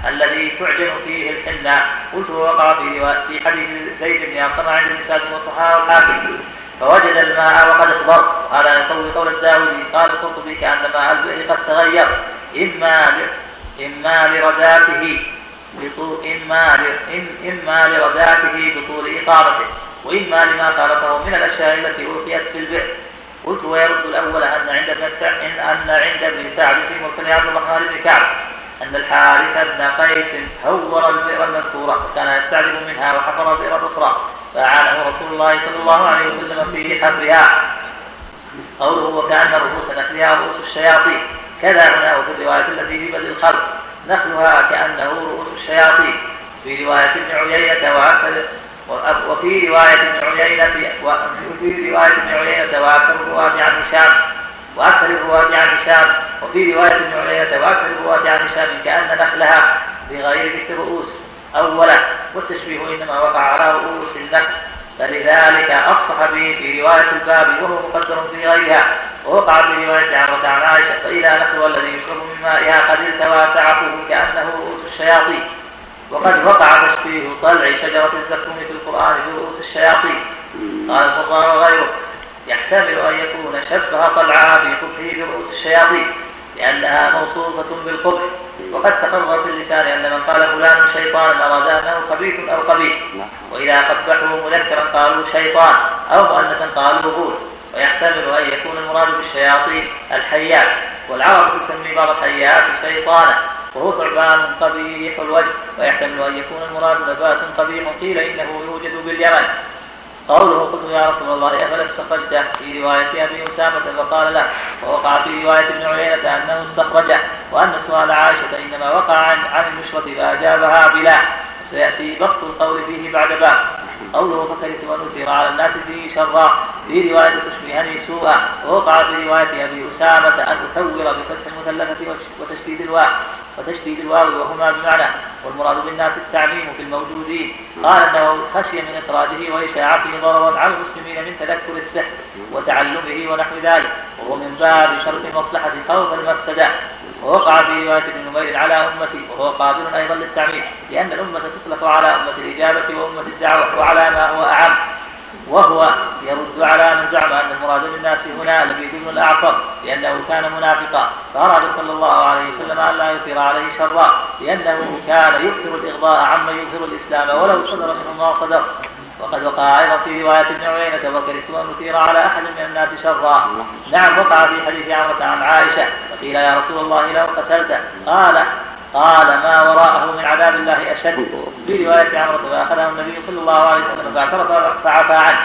الذي تعجن فيه الحناء. قلت وقع في في حديث زيد بن أرقم عند النساء وصححه الحاكم فوجد الماء وقد اخضر وهذا يقول قول الداودي قال القرطبي كأن ماء البئر قد تغير. إما إما لرداته بطول إما إما لرداته بطول إقامته وإما لما خالفه من الأشياء التي ألقيت في البئر. قلت ويرد الأول أن عند ابن أن عند ابن سعد في مرسل عبد الرحمن بن كعب أن الحارث بن قيس هور البئر المذكورة وكان يستعجب منها وحفر البئر الأخرى فأعانه رسول الله صلى الله عليه وسلم في حفرها قوله وكأن رؤوس نخلها رؤوس الشياطين. كذا هنا وفي الرواية التي في بدء الخلق. نخلها كأنه رؤوس الشياطين. في رواية ابن عيينة وأكثر وفي رواية ابن عيينة وفي رواية ابن عيينة وأكثر الرواة عن هشام. وأكثر الرواة عن هشام. وفي رواية ابن عيينة وأكثر الرواة عن هشام. كأن نخلها بغير ذكر رؤوس أولا والتشبيه إنما وقع على رؤوس النخل. فلذلك أفصح به في رواية الباب وهو مقدر في غيرها ووقع في رواية عن عائشة فإذا نحو الذي يشرب من مائها قد التوى سعفه كأنه رؤوس الشياطين وقد وقع تشبيه طلع شجرة الزقوم في القرآن برؤوس الشياطين. قال القرآن وغيره يحتمل أن يكون شبه طلعها في قبحه برؤوس الشياطين. لأنها موصوفة بالقبح وقد تقرر في اللسان أن من قال فلان شيطان أراد أنه خبيث أو قبيح. وإذا قبحوا مذكرا قالوا شيطان أو مؤنثا قالوا غول. ويحتمل أن يكون المراد بالشياطين الحيات. والعرب تسمي بعض الحيات شيطانا. وهو ثعبان قبيح الوجه. ويحتمل أن يكون المراد نبات قبيح. قيل إنه يوجد باليمن. قوله قلت يا رسول الله أفلا استخرجته في رواية أبي أسامة فقال لا ووقع في رواية ابن عيينة أنه استخرجه وأن سؤال عائشة إنما وقع عن عن فأجابها بلا. سيأتي بسط القول فيه بعد باب. قوله فكرهت ان اثير على الناس فيه شرا. في رواية تشبهني سوءا ووقع في رواية أبي أسامة أن اثور بفتح المثلثه وتشديد الواو. وتشديد الواو وهما بمعنى. والمراد بالناس التعميم في الموجودين. قال أنه خشي من إخراجه وإشاعته ضررا على المسلمين من تذكر السحر وتعلمه ونحو ذلك. وهو من باب شرط المصلحه خوف المفسدة. ووقع في رواية ابن نمير على أمتي وهو قابل أيضا للتعميم لأن الأمة تطلق على أمة الإجابة وأمة الدعوة وعلى ما هو أعم. وهو يرد على من زعم أن المراد بالناس هنا لبيد بن الاعصر لأنه كان منافقا. فاراد صلى الله عليه وسلم أن لا يثير عليه شرا لأنه كان يكثر الإغضاء عمن يظهر الإسلام ولو صدر منه ما صدر. وقد وقع أيضا في رواية ابن عيينة وكرهت ان اثير على أحد من الناس شرا. نعم وقع في حديث عمرة عن عائشة وقيل يا رسول الله لو قتلته قال قال ما وراءه من عذاب الله أشد. في رواية عمرو فأخذه النبي صلى الله عليه وسلم فاعترف فعفى عنه.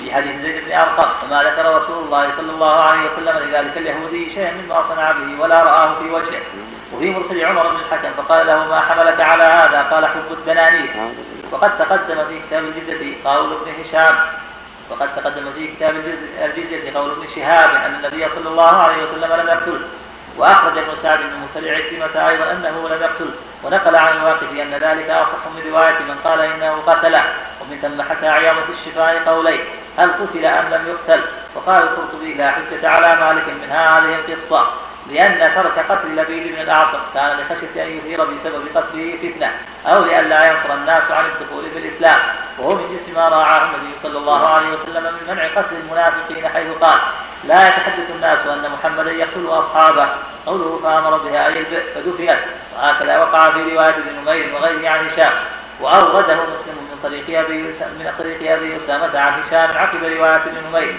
في حديث زيد بن أرقم وما ذكر رسول الله صلى الله عليه وسلم لذلك اليهودي شيئا مما صنع به ولا رآه في وجهه. وفي مرسل عمر بن الحكم فقال له ما حملك على هذا؟ قال حب الدنانير. وقد تقدم في كتاب الجزة قول ابن هشام. وقد تقدم في كتاب الجزية قول ابن شهاب أن النبي صلى الله عليه وسلم لم يقتله وأخرج ابن سعد بن مسلع عكرمة أيضا أنه لم يقتل. ونقل عن الواقف أن ذلك أصح من رواية من قال إنه قتله. ومن ثم حكى عياض في الشفاء قولين هل قتل أم لم يقتل؟ وقال القرطبي لا حجة على مالك من هذه القصة. لأن ترك قتل لبيد بن الأعصر كان لخشية أن يثير بسبب قتله فتنة أو لئلا ينصر الناس عن الدخول في الإسلام. وهو من جنس ما راعاه النبي صلى الله عليه وسلم من منع قتل المنافقين حيث قال لا يتحدث الناس أن محمدا يقتل أصحابه. قوله فأمر بها أي البئر فدفنت. وهكذا وقع في رواية ابن نمير وغيره عن هشام. وأورده مسلم من طريق أبي من طريق أبي أسامة عن هشام عقب رواية ابن نمير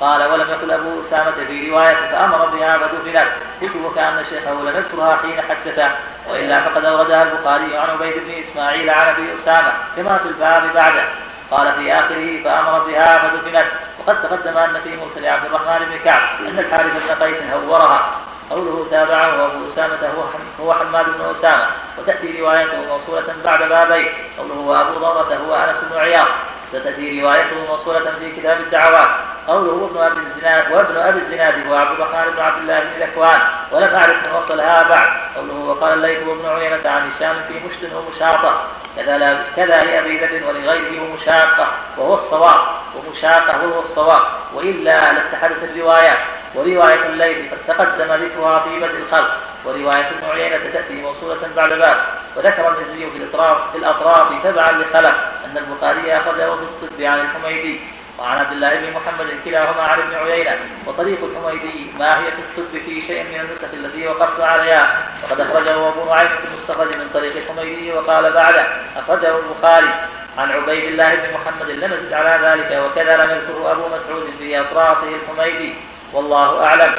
وقال ولم يقل أبو أسامة في رواية فأمر بها فدفنت قلت وكأن شيخه لم يذكرها حين حدثه وإلا فقد أوردها البخاري عن عبيد بن إسماعيل عن أبي أسامة كما في الباب بعده. قال في آخره فأمر بها فدفنت وقد تقدم أن في مرسل عبد الرحمن بن كعب أن الحارث بن قيس هورها. قوله تابعه أبو أسامة هو هو حماد بن أسامة. وتأتي روايته موصولة بعد بابين قوله وأبو ضرة هو أنس بن عياض. ستأتي روايته موصولة في كتاب الدعوات. قوله وابن أبي الزناد وابن أبي الزناد هو عبد الرحمن بن عبد الله بن ذكوان ولم أعرف من وصلها بعد قوله وقال الليث وابن عيينة عن هشام في مشت ومشاطة كذا كذا لأبي ذر ولغيره ومشاقة وهو الصواب ومشاقة وهو الصواب وإلا لاتحدت الروايات ورواية الليل قد تقدم ذكرها في بدء الخلق ورواية ابن عيينة تأتي موصولة بعد باب وذكر الجزري في الأطراف في الأطراف تبعا لخلق أن البخاري أخرجه في الطب عن الحميدي وعن عبد الله بن محمد كلاهما عن ابن عيينة وطريق الحميدي ماهية الطب في شيء من النسخ التي وقفت عليها. وقد أخرجه أبو نعيم في المستخرج من طريق الحميدي وقال بعده أخرجه البخاري. عن عبيد الله بن محمد لم يزد على ذلك وكذا لم يذكره أبو مسعود في أطرافه الحميدي والله أعلم.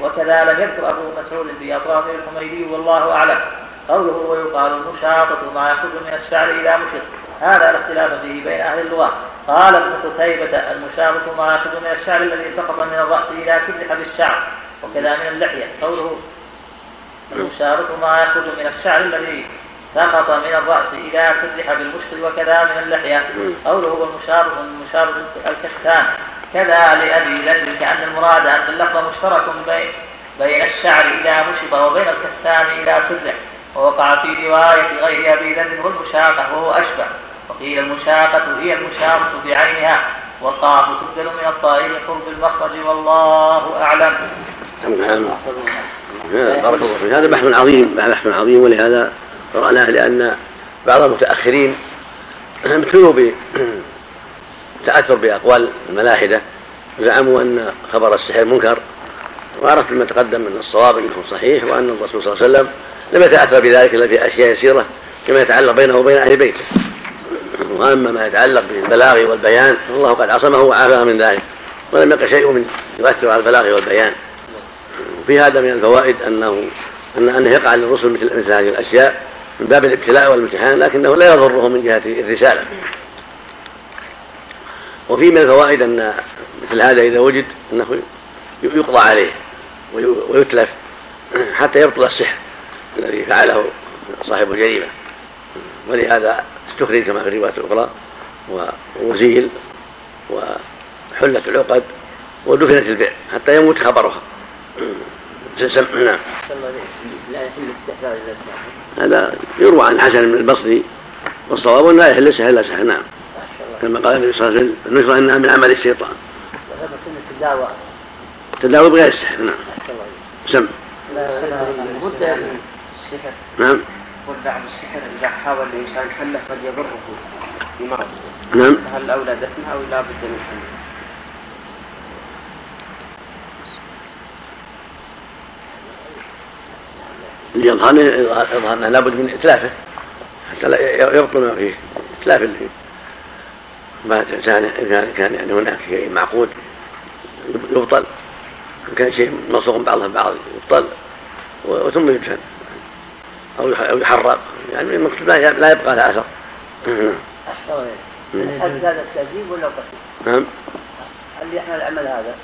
وكذا لم يذكر أبو مسعود في أطرافه الحميدي والله أعلم. قوله ويقال المشاطة ما يخرج من الشعر إلى مشط هذا الاختلاف فيه بين أهل اللغة. قال ابن قتيبة المشاطة ما يخرج من الشعر الذي سقط من الرأس إلى سبح بالشعر وكذا من اللحية. قوله المشاطة ما يخرج من الشعر الذي سقط من الرأس إلى سرح بالمشط وكذا من اللحية. قوله والمشارط المشارط الكشتان. كذا لأبي ذر كأن المراد أن اللفظ مشترك بين بين الشعر إذا مشط وبين الكتان إلى سرح ووقع في رواية غير أبي ذر والمشاقة وهو أشبه. وقيل المشاقة هي المشاقة بعينها. والطاف تبدل من الطائر قرب المخرج والله أعلم. بارك الله فيك. هذا بحث عظيم. بحث عظيم. ولهذا قرأناه لأن بعض المتأخرين ابتلوا بالتأثر بأقوال الملاحدة. زعموا أن خبر السحر منكر وعرف ما تقدم من الصواب انه صحيح وأن الرسول صلى الله عليه وسلم لم يتأثر بذلك إلا في أشياء يسيرة كما يتعلق بينه وبين أهل بيته. وأما ما يتعلق بالبلاغ والبيان فالله قد عصمه وعافاه من ذلك ولم يقع شيء من يؤثر على البلاغ والبيان. وفي هذا من الفوائد انه ان انه يقع للرسل مثل مثل هذه الأشياء من باب الابتلاء والامتحان لكنه لا يضره من جهة الرسالة. وفي من الفوائد أن مثل هذا إذا وجد أنه يقضى عليه ويتلف حتى يبطل السحر. الذي فعله صاحب الجريمة. ولهذا استخرج كما في الرواية الأخرى وزيل وحلت العقد ودفنت البئر حتى يموت خبرها. نعم. لا يحل الا هذا يروى عن بن البصري والصواب أنه لا يحل السحر إلا سحر نعم. كما قال النبي صلى الله عليه وسلم النشرة إنها من عمل الشيطان. تداوى. تداوى بغير السحر نعم. سم. السحر. نعم. بعض السحر إذا حاول الإنسان حله قد يضره بمرض نعم. هل الاولى دفنها أو لا بد من حله؟ يظهر يظهر انه لابد من إتلافه. حتى لا يبطل ما فيه. إتلاف اللي فيه ما كان كان يعني هناك شيء معقود. يبطل. إن كان شيء مصوغ بعضه بعض يبطل. وثم يدفن. أو يحرق يعني المكتوب لا يبقى له أثر. هل هذا التأديب ولا قتل؟ نعم. هل يحمل العمل هذا؟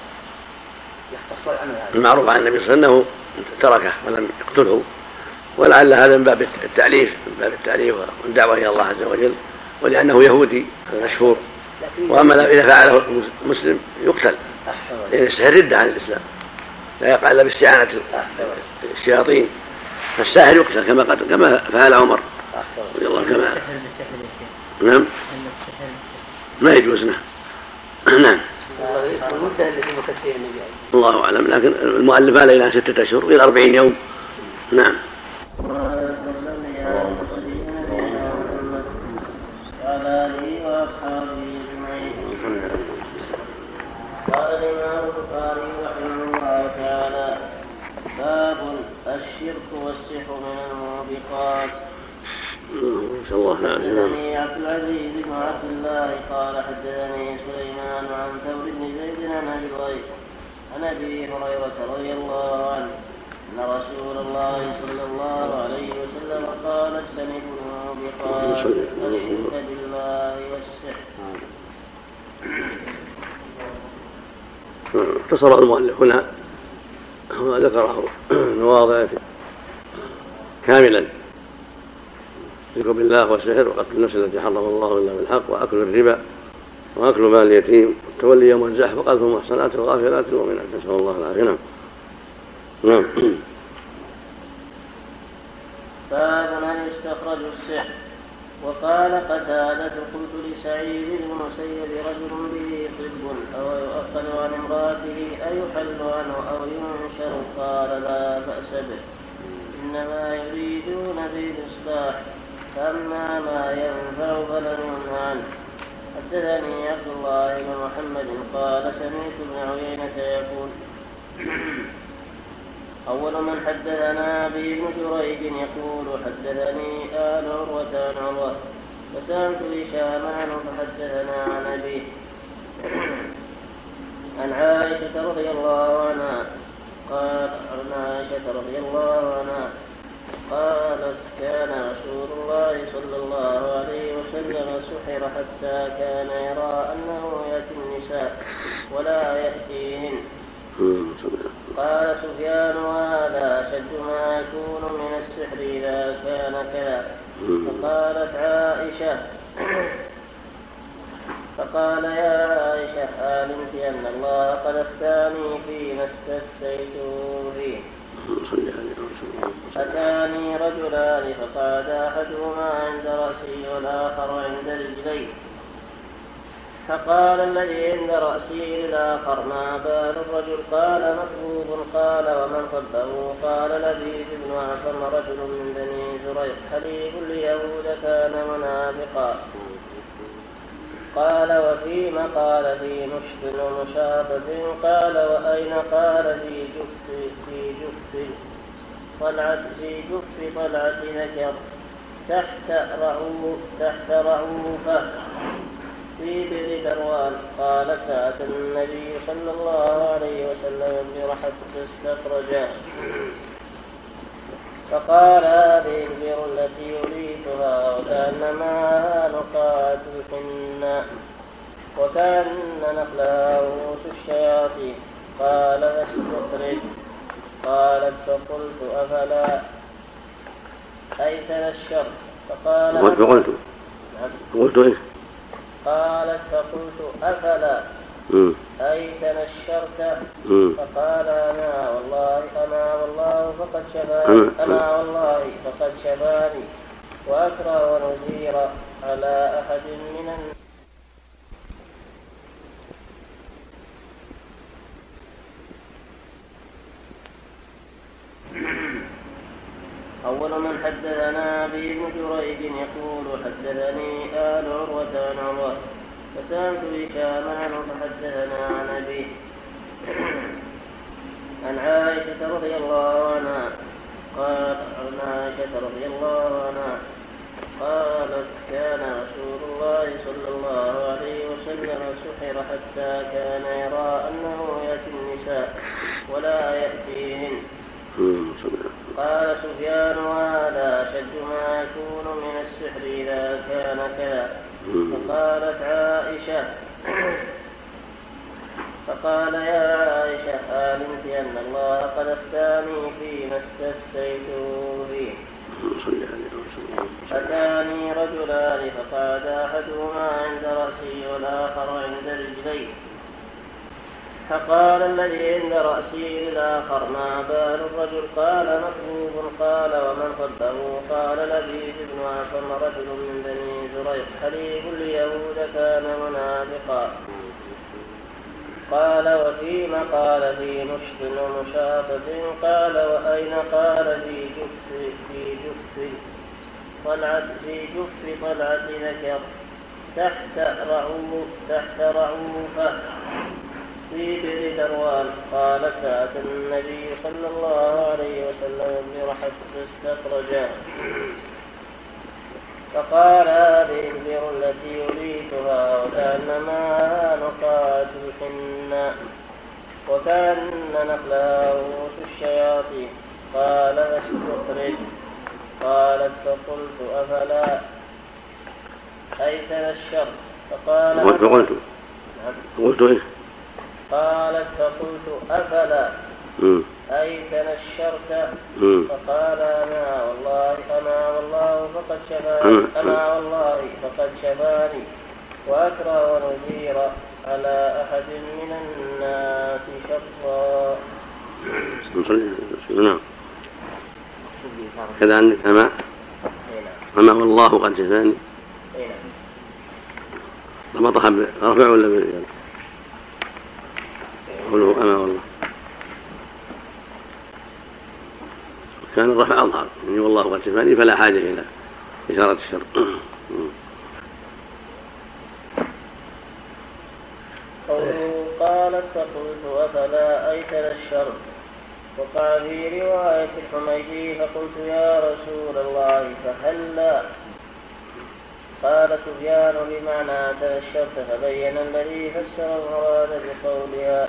يختص العمل هذا؟ المعروف عن النبي صلى الله عليه وسلم أنه تركه ولم يقتله. ولعل هذا من باب التعريف من باب التعريف والدعوة إلى الله عز وجل ولأنه يهودي المشهور وأما إذا فعله مسلم يقتل. لأن السحر ردة عن الإسلام. لا يقع إلا باستعانة الشياطين. فالساحر يقتل كما قتل كما فعل عمر رضي الله كما نعم. ما يجوز نعم. نعم. الله أعلم لكن المؤلف على إلى ستة أشهر إلى أربعين يوم. نعم. قال الإمام البخاري رحمه الله تعالى باب الشرك والسحر من الموبقات. نسأل الله العافية حدثني عبد العزيز بن عبد الله قال حدثني سليمان عن ثور بن زيد عن أبي عن أبي هريرة رضي الله عنه أن رسول الله صلى الله عليه وسلم قال اجتنبوا الموبقات الشرك بالله والسحر. اختصر المؤلف هنا. ذكره مواضع كاملا. الشرك بالله والسحر وقتل النفس التي حرم الله إلا بالحق وأكل الربا وأكل مال اليتيم. والتولي يوم الزحف وقذف المحصنات الغافلات المؤمنات نسال الله العافية. نعم. نعم. باب من يستخرج السحر. وقال قتادة قلت لسعيد المسيب رجل به طب أو يؤخذ عن امرأته أيحل عنه أو ينشر قال لا بأس به. إنما يريدون به الإصلاح فأما ما ينفع فلن ينهى عنه حدثني عبد الله بن محمد قال سمعت ابن عيينة يقول أول من حدثنا به ابن جريج يقول حدثني آل عروة عن عروة فسألت هشام عنه فحدثنا عن أبيه عن عائشة رضي الله عنها قال عن عائشة رضي الله عنها قالت كان رسول الله صلى الله عليه وسلم سحر حتى كان يرى أنه يأتي النساء ولا يأتيهن. قال سفيان وهذا أشد ما يكون من السحر إذا كان كذا. فقالت عائشة فقال يا عائشة علمت أن الله قد أفتاني فيما استفتيته فيه. أتاني رجلان فقعد أحدهما عند رأسي والآخر عند رجلي فقال الذي عند رأسه للآخر ما بال الرجل؟ قال مطلوب قال ومن قبله؟ قال لبيد بن عصم رجل من بني زريق حليف اليهود كان منافقا. قال وفيما قال في مشط ومشاطة قال وأين قال في جف في جف طلعت في جف طلعة ذكر تحت رعوف تحت رعوفة. في بئر ذروان قال فأتى النبي صلى الله عليه وسلم برحب فاستخرجه فقال هذه البئر التي يريدها وكأن معها نقاة الحنة وكأن نخلها رؤوس الشياطين. قال فاستخرج قالت فقلت أفلا أي تنشر فقال فقلت نعم. قلت إيه قالت فقلت أفلا أي تنشرت؟ فقال أنا والله أنا والله فقد شفاني أنا والله فقد شفاني وأكره ونزير على أحد من الناس. أول من حدثنا ابن جريج يقول حدثني عن عروة فسألت هشام عنه فحدثنا عن أبيه عن عائشة رضي الله عنها. قال عن عائشة رضي الله عنها. قالت كان رسول الله صلى الله عليه وسلم سحر حتى كان يرى أنه يأتي النساء ولا يأتيهن. قال سفيان وهذا أشد ما يكون من السحر إذا كان كذا. فقالت عائشة فقال يا عائشة علمت أن الله قد أفتاني فيما استفتيته فيه أتاني رجلان فقعد أحدهما عند رأسي والآخر عند رجلي فقال الذي عند رأسي للآخر ما بال الرجل قال مطلوب قال ومن خلفه قال لبيد بن عاصم رجل من بني زريق حليف اليهود كان منافقا. قال وفيما قال في نشط ومشاطة قال وأين قال في جف في جف طلعة في جف طلعة ذكر تحت رعوف تحت رعوفة في بئر دروان قال فأتى النبي صلى الله عليه وسلم برحب فاستخرجه فقال هذه البئر التي أريتها وكأن معها نقاة الحناء وكأن نخلها رؤوس الشياطين. قال فاستخرج قالت فقلت أفلا أي تنشر فقال قلت قلت إيه؟ قالت فقلت أفلا أي تنشرت؟ فقال أنا والله أنا والله فقد شفاني أنا والله فقد شفاني وأكره ونذير على أحد من الناس شطا نعم. كذا عندك أما؟ أما والله قد شفاني. لما طحب رفع ولا بالرجال قوله أما والله. كان الرفع أظهر. يعني والله قد شفاني فلا حاجة إلى إشارة الشر. قوله قالت فقلت أفلا أيتنا الشر؟ وقع في رواية الحميدي فقلت يا رسول الله فهلا قال سفيان بمعنى تنشرت فبين الذي فسر المراد بقولها.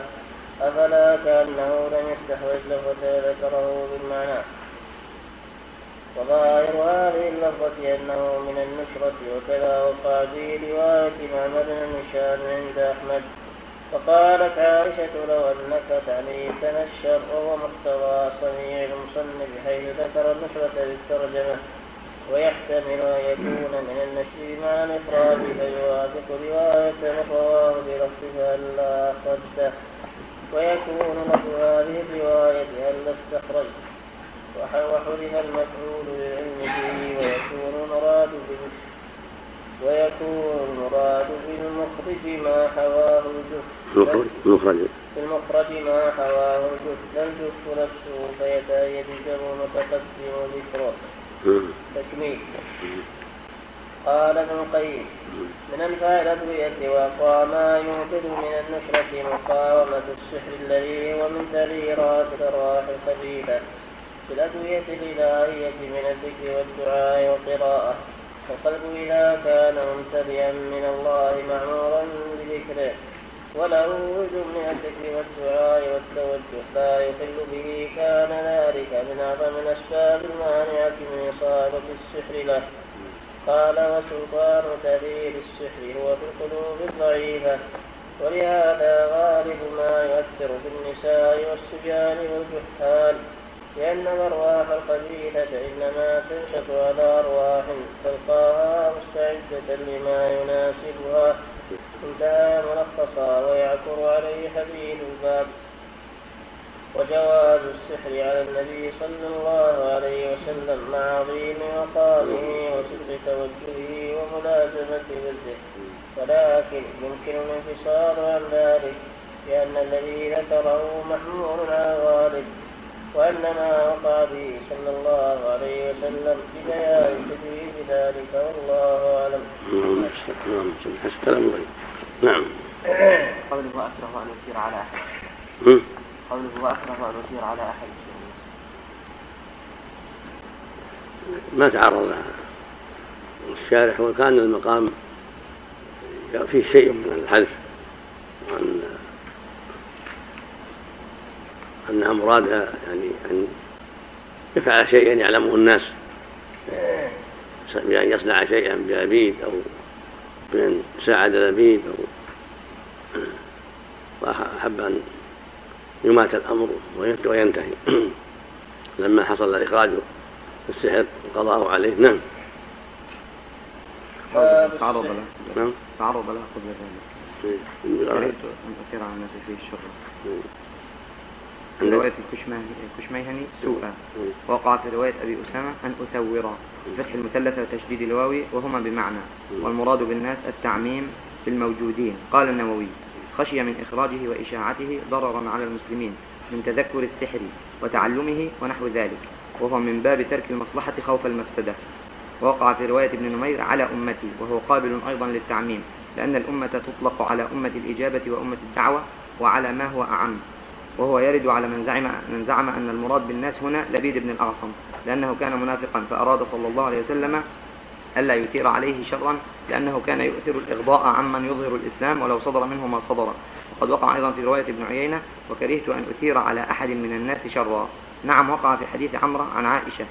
أفلا كأنه لم يستحوذ لفظة ذكره بالمعنى؟ وظاهر هذه اللفظة أنه من النشرة وكذا وقع في رواية معمر بن هشام عند أحمد. فقالت عائشة لو أنك تعني تنشر وهو مقتضى صنيع المصنف حيث ذكر النشرة بالترجمة ويحتمل أن يكون من النشر مع الإفراد فيوافق رواية رواه بلفظ ألا أخرجته ويكون له هذه الرواية ألا استخرجت وحذف المفعول للعلم به. ويكون المراد ويكون المراد بالمخرج ما حواه الجف المخرج المخرج. ما حواه الجف الجف نفسه فيتأيد جمع متقدم ذكره. تكميل. قال ابن القيم من أنفع الأدوية وأقوى ما يوجد من النشرة مقاومة السحر الذي هو من تغييرات الأرواح الخبيثة في الأدوية الإلهية من الذكر والدعاء والقراءة. القلب إذا كان ممتلئا من الله معمورا بذكره. وله وجد من الذكر والدعاء والتوجه. لا يقل به كان ذلك من أعظم الأسباب المانعة من إصابة السحر له. قال وسلطان تأثير السحر هو في القلوب الضعيفة ولهذا غالب ما يؤثر في النساء والسجان والجهال لأن الأرواح الخبيثة إنما تنشط على أرواح تلقاها مستعدة لما يناسبها. انتهى ملخصا ويعثر عليه حديث الباب وجواز السحر على النبي صلى الله عليه وسلم مع عظيم مقامه وصدق توجهه وملازمة ورده ولكن يمكن الانفصال عن ذلك لأن الذي ذكره محمول على الغالب وإنما وقع به صلى الله عليه وسلم ببيان تدريب ذلك والله أعلم. نعم نعم. قوله وأكره أن يسير على أحد. قوله وأكره يسير على أحد. ما تعرض لها الشارح وكان المقام فيه شيء من الحذف عن أنها مرادها يعني أن يفعل شيئا يعلمه الناس بأن يصنع شيئا بعبيد أو بأن ساعد العبيد أو وأحب أن يمات الأمر وينتهي. لما حصل إخراج السحر وقضاه عليه. نعم. تعرض له. نعم. تعرض له قبل ذلك كرهت أن أثير على الناس فيه الشر. في رواية الكشميهني سوءا وقع في رواية أبي أسامة أن أثور فتح المثلثة وتشديد الواوي وهما بمعنى. والمراد بالناس التعميم في الموجودين. قال النووي خشي من إخراجه وإشاعته ضررا على المسلمين من تذكر السحر وتعلمه ونحو ذلك وهو من باب ترك المصلحة خوف المفسدة. ووقع في رواية ابن نمير على أمتي وهو قابل أيضا للتعميم لأن الأمة تطلق على أمة الإجابة وأمة الدعوة وعلى ما هو أعم. وهو يرد على من زعم من زعم أن المراد بالناس هنا لبيد بن الأعصم لأنه كان منافقا فأراد صلى الله عليه وسلم ألا يثير عليه شرا لأنه كان يؤثر الإغضاء عمن يظهر الإسلام ولو صدر منه ما صدر. وقد وقع أيضا في رواية ابن عيينة وكرهت أن أثير على أحد من الناس شرا. نعم وقع في حديث عمرة عن عائشة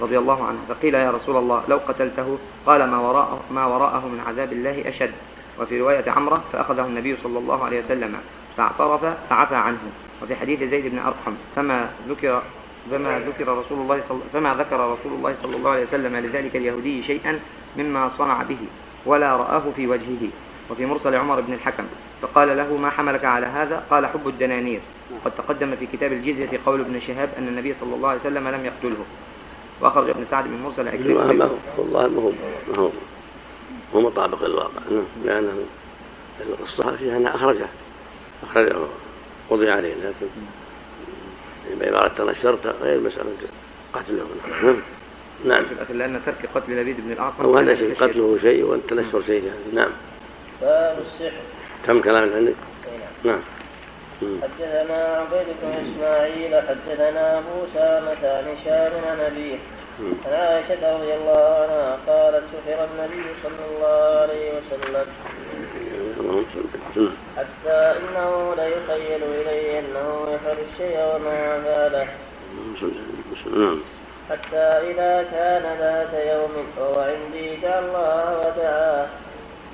رضي الله عنها فقيل يا رسول الله لو قتلته قال ما وراءه, ما وراءه من عذاب الله أشد. وفي رواية عمرة فأخذه النبي صلى الله عليه وسلم فاعترف فعفى عنه. وفي حديث زيد بن أرقم فما ذكر فما ذكر رسول الله صل... فما ذكر رسول الله صلى الله عليه وسلم لذلك اليهودي شيئا مما صنع به ولا رآه في وجهه. وفي مرسل عمر بن الحكم فقال له ما حملك على هذا؟ قال حب الدنانير. وقد تقدم في كتاب الجزية قول ابن شهاب أن النبي صلى الله عليه وسلم لم يقتله. وأخرج ابن سعد من مرسل عكرمة والله ما هو ما هو هو مطابق للواقع. نعم لأنه القصة فيها أنها أخرجه أخرجه قضي عليه لكن بعبارة تنشرت غير مسألة قتله. نعم. نعم. لأن ترك قتل لبيد بن الأعصم هو هذا شيء قتله شيء والتنشر شيء يعني نعم. باب السحر. كم كلام عندك؟ نعم. حدثنا عبيد بن إسماعيل حدثنا سامة عن هشام عن أبيه. عن عائشة رضي الله عنها قالت سحر النبي صلى الله عليه وسلم. حتى إنه ليخيل إليه أنه يفعل الشيء وما فعله حتى إذا كان ذات يوم وهو عندي الله ودعاه.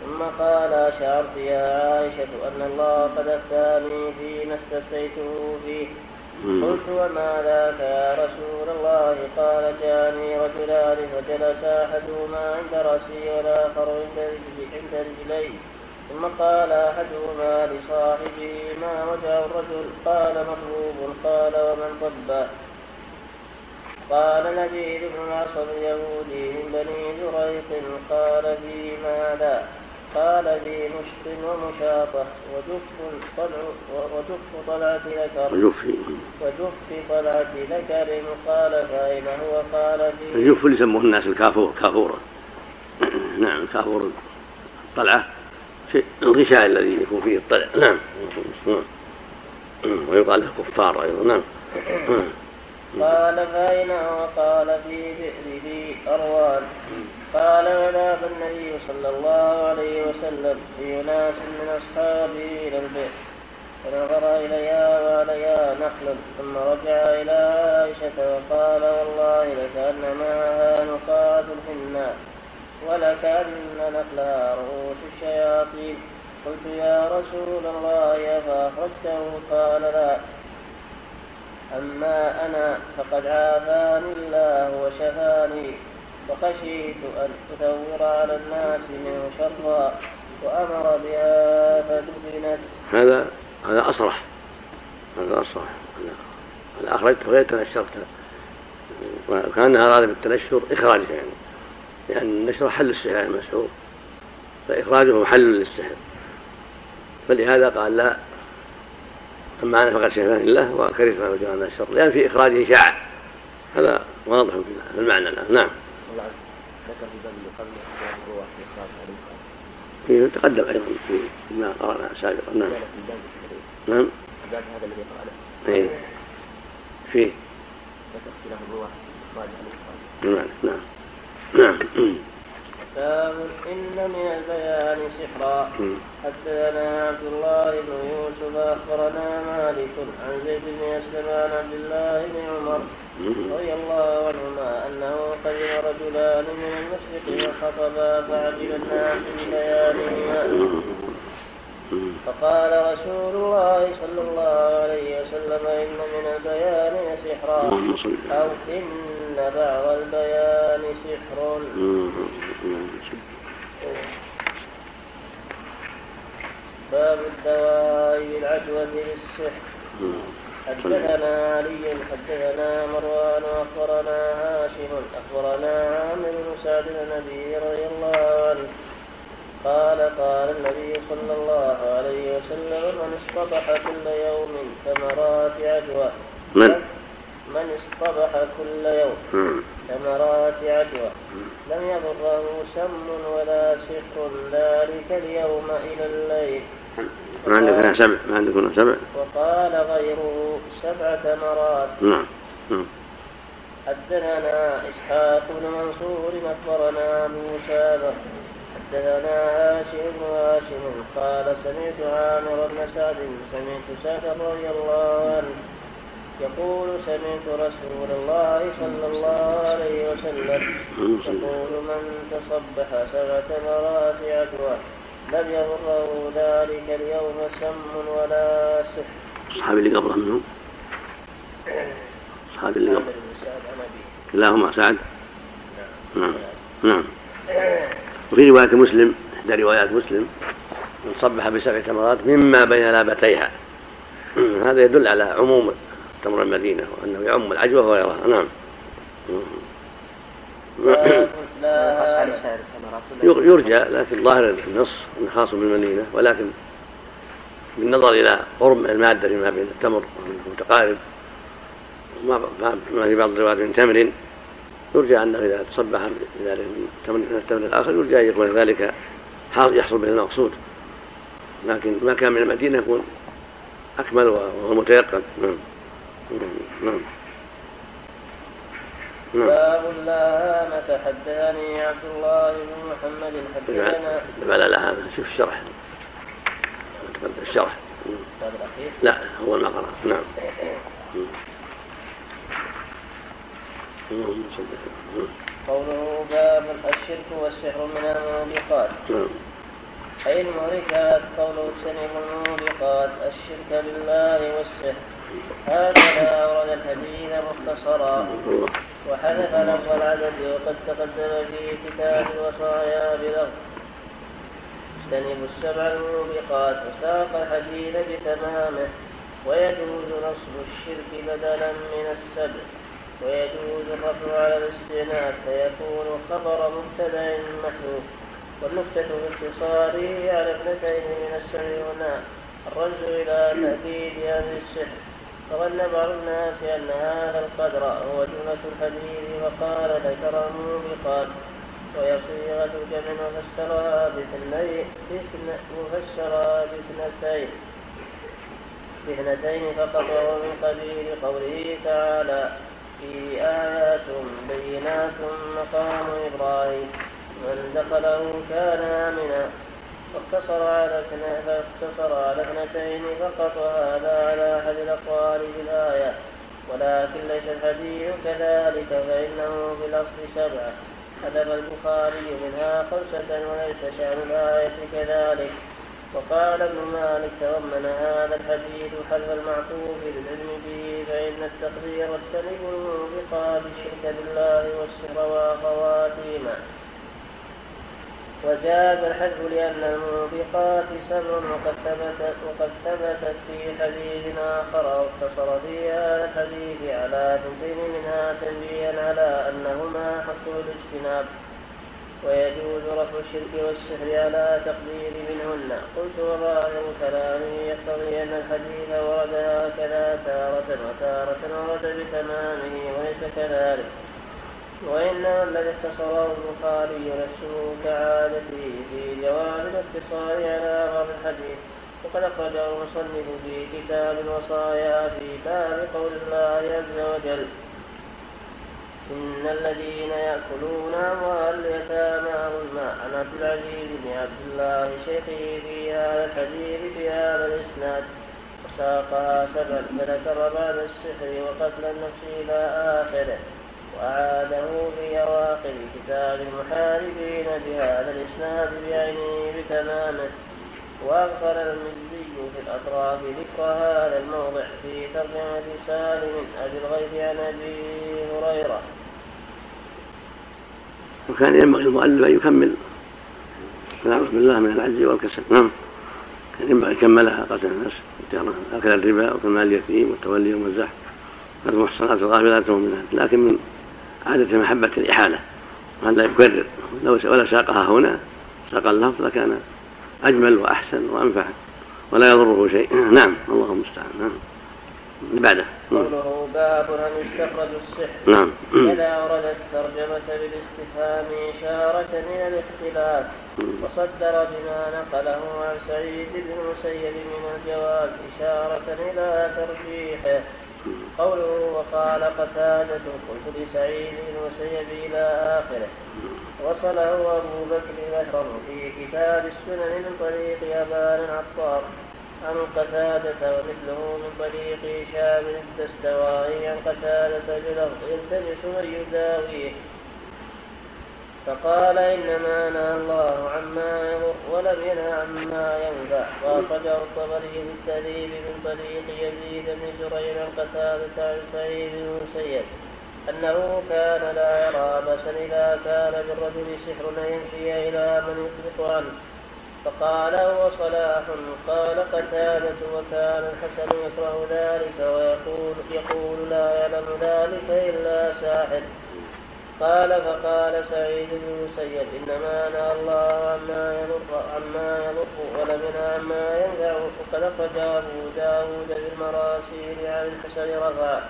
ثم قال شعرت يا عائشة أن الله قد أفتاني فيما استفتيته فيه. قلت وما ذاك يا رسول الله؟ قال جاءني رجلان فجلس أحدهما عند رأسي والآخر عند رجلي. ثم قال أحدهما لصاحبه ما وجه الرجل؟ قال مطلوب. قال ومن ضبه قال نبيل بن العصر اليهودي من بني زريق قال في ماذا؟ قال لي مشط ومشاطة. وجف طلع وجف طلعة ذكر. وجف. وجف طلعة ذكر. قال فأين هو؟ قال في الجف اللي يسموه الناس الكافور كافورا نعم كافور الطلعة. في الغشاء الذي يكون فيه الطلع. نعم. ويقال له كفار أيضا. نعم. قال فأين هو قال في بئره أروان. قال وذهب النبي صلى الله عليه وسلم؟ في ناس من أصحابه إلى البئر. فنظر إليها وعليها نخل. ثم رجع إلى عائشة وقال والله لكأن معها نقاعة الحناء ولكأن نخلها رؤوس الشياطين. قلت يا رسول الله فأخرجته قال لا. أما أنا فقد عافاني الله وشفاني فخشيت أن أثور على الناس من شرها وأمر بها فدفنت. هذا هذا أصرح. هذا أصرح. هذا أخرجت غير تنشرت وكان أراد بالتنشر إخراجه يعني. لأن النشر حل السحر المسحور. فإخراجه محل للسحر. فلهذا قال لا. أما أنا فقد شفاني الله وكرهت ما وجه الشر لأن في إخراجه شاع هذا واضح في المعنى نعم ذكر في باب قبل في تقدم أيضا في ما قرأنا سابقا. نعم. نعم. هذا الذي قرانا اي فيه. ذكر اختلاف الرواه اخراج نعم. نعم. نعم. باب إن من البيان سحرا حدثنا عبد الله بن يوسف أخبرنا مالك عن زيد بن أسلم عن عبد الله بن عمر رضي الله عنهما أنه قدم رجلان من المشرق وخطبا فعجب الناس من بيانهما فقال رسول الله صلى الله عليه وسلم إن من البيان سحرا أو إن بعض البيان سحر. باب الدواء بالعدوى للسحر حدثنا علي حدثنا مروان أخبرنا هاشم أخبرنا عامر بن سعد النبي رضي الله عنه قال قال النبي صلى الله عليه وسلم من اصطبح كل يوم ثمرات عدوى. من؟ من اصطبح كل يوم ثمرات عدوى. لم يضره سم ولا سحر ذلك اليوم إلى الليل. ما عندك سبع؟ ما عندك سبع؟ وقال غيره سبع ثمرات نعم. نعم حدثنا إسحاق بن منصور أخبرنا موسى. حدثنا هاشم بن هاشم قال سمعت عامر بن سعد سمعت سعد رضي الله عنه يقول سمعت رسول الله صلى الله عليه وسلم يقول من تصبح سبع ثمرات عدوى لم يضره ذلك اليوم سم ولا سحر. الصحابي اللي قبله منهم الصحابي اللي قبله كلاهما سعد. نعم. نعم. وفي رواية مسلم إحدى روايات مسلم من صبح بسبع تمرات مما بين لابتيها. هذا يدل على عموم تمر المدينة وأنه يعم العجوة وغيرها نعم. يرجى لكن ظاهر النص إنه خاص بالمدينة ولكن بالنظر إلى قرب المادة فيما بين التمر متقارب ما في بعض الروايات من تمر يرجى انه إذا تصبح بذلك من تمر من التمر الآخر يرجى أن يكون ذلك. يحصل به المقصود. لكن ما كان من المدينة يكون أكمل وهو متيقن. نعم. نعم. نعم. باب اللهامة حدثني عبد الله بن محمد حدثنا. على اللهامة شوف الشرح. الشرح. لا هو المقرأ نعم. قوله باب الشرك والسحر من الموبقات. نعم. أي المهلكات قوله اجتنبوا الموبقات الشرك بالله والسحر. هكذا أورد الحديث مختصرا. وحذف لفظ العدد وقد تقدم في كتاب الوصايا بلفظ. اجتنبوا السبع الموبقات وساق الحديث بتمامه. ويجوز نصب الشرك بدلا من السبع. ويجوز الرفع على الاستئناف فيكون خبر مبتدأ محذوف. والنكتة باختصاره على اثنتين من السمع والنار الرجل إلى تأكيد هذه السحر. فظن بعض الناس أن هذا القدر هو جملة الحديث وقال ذكر موبقات وهي صيغة جمع وفسرها باثنين مفسرها باثنتين. باثنتين فقط وهو من قبيل قوله تعالى في آيات بينات مقام إبراهيم. من دخله كان آمنا. فاقتصر على فاقتصر على اثنتين فقط وهذا على أحد الأقوال في الآية. ولكن ليس الحديث كذلك فإنه في الاصل سبعه حذف البخاري منها خمسة وليس شأن الآية كذلك. وقال ابن مالك تضمن هذا الحديث حذف المعقوف للعلم به فإن التقدير اجتنبوا الموبقات الشرك بالله والسر وخواتيمه. وجاز الحذف لأن الموبقات سبع وقد ثبتت وقد ثبتت في حديث آخر واقتصر في هذا الحديث على ثنتين منها تنبيها على أنهما حق الاجتناب. ويجوز رفع الشرك والسحر على تقدير منهن. قلت وظاهر كلامي يقتضي أن الحديث ورد هكذا تارة وتارة ورد بتمامه وليس كذلك. وإنما الذي اختصره البخاري نفسه كعادته في جواز الاقتصار على بعض الحديث. وقد أخرجه المصنف في كتاب الوصايا في باب قول الله عز وجل إن الذين يأكلون أموال اليتامى ظلما عن عبد العزيز بن عبد الله شيخه في هذا الحديث في هذا الإسناد وساقها سبا فذكر بعد السحر وقتل النفس إلى آخره وأعاده في أواخر كتاب المحاربين بهذا الإسناد بعينه بتمامه. وأغفر المزي في الأطراف ذكر هذا الموضع في ترجمة سالم أبي الغيث عن أبي هريرة. وكان ينبغي المؤلف أن يكمل. نعوذ بالله من العجز والكسل. نعم. كان ينبغي يكملها قتل النفس أكل الربا وكل مال اليتيم والتولي يوم الزحف المحصنات الغافلات المؤمنات لكن من عادة محبة الإحالة. وأن لا يكرر. لو ساقها هنا ساق اللفظ لكان أجمل وأحسن وأنفع ولا يضره شيء. نعم الله المستعان. نعم بعده. قوله باب أن يستخرج السحر. نعم. إذا ورد الترجمة بالاستفهام إشارة إلى الاختلاف وصدر بما نقله عن سعيد بن المسيب من الجواز إشارة إلى ترجيحه. قوله وقال قتادة قلت لسعيد بن المسيب إلى آخره. وصله أبو بكر الأشرم في كتاب السنن من طريق أبان العطار عن قتادة ومثله من طريق هشام الدستوائي عن قتادة بلفظ يلتمس من يداويه. فقال إنما نهى الله عما يضر ولم ينه عما ينفع. وأخرجه الطبري في من طريق يزيد بن جرير عن قتادة عن سعيد بن المسيب أنه كان لا يرى بأسا إذا كان بالرجل سحر أن يمشي إلى من يطلق عنه فقال هو صلاح. قال قتادة وكان الحسن يكره ذلك ويقول يقول لا يعلم ذلك إلا ساحر. قال فقال سعيد بن المسيب إنما نهى الله عما يضر عما يضر ولم ينهى عما ينفع. وقد اخرج ابو داود بالمراسيل عن الحسن رفع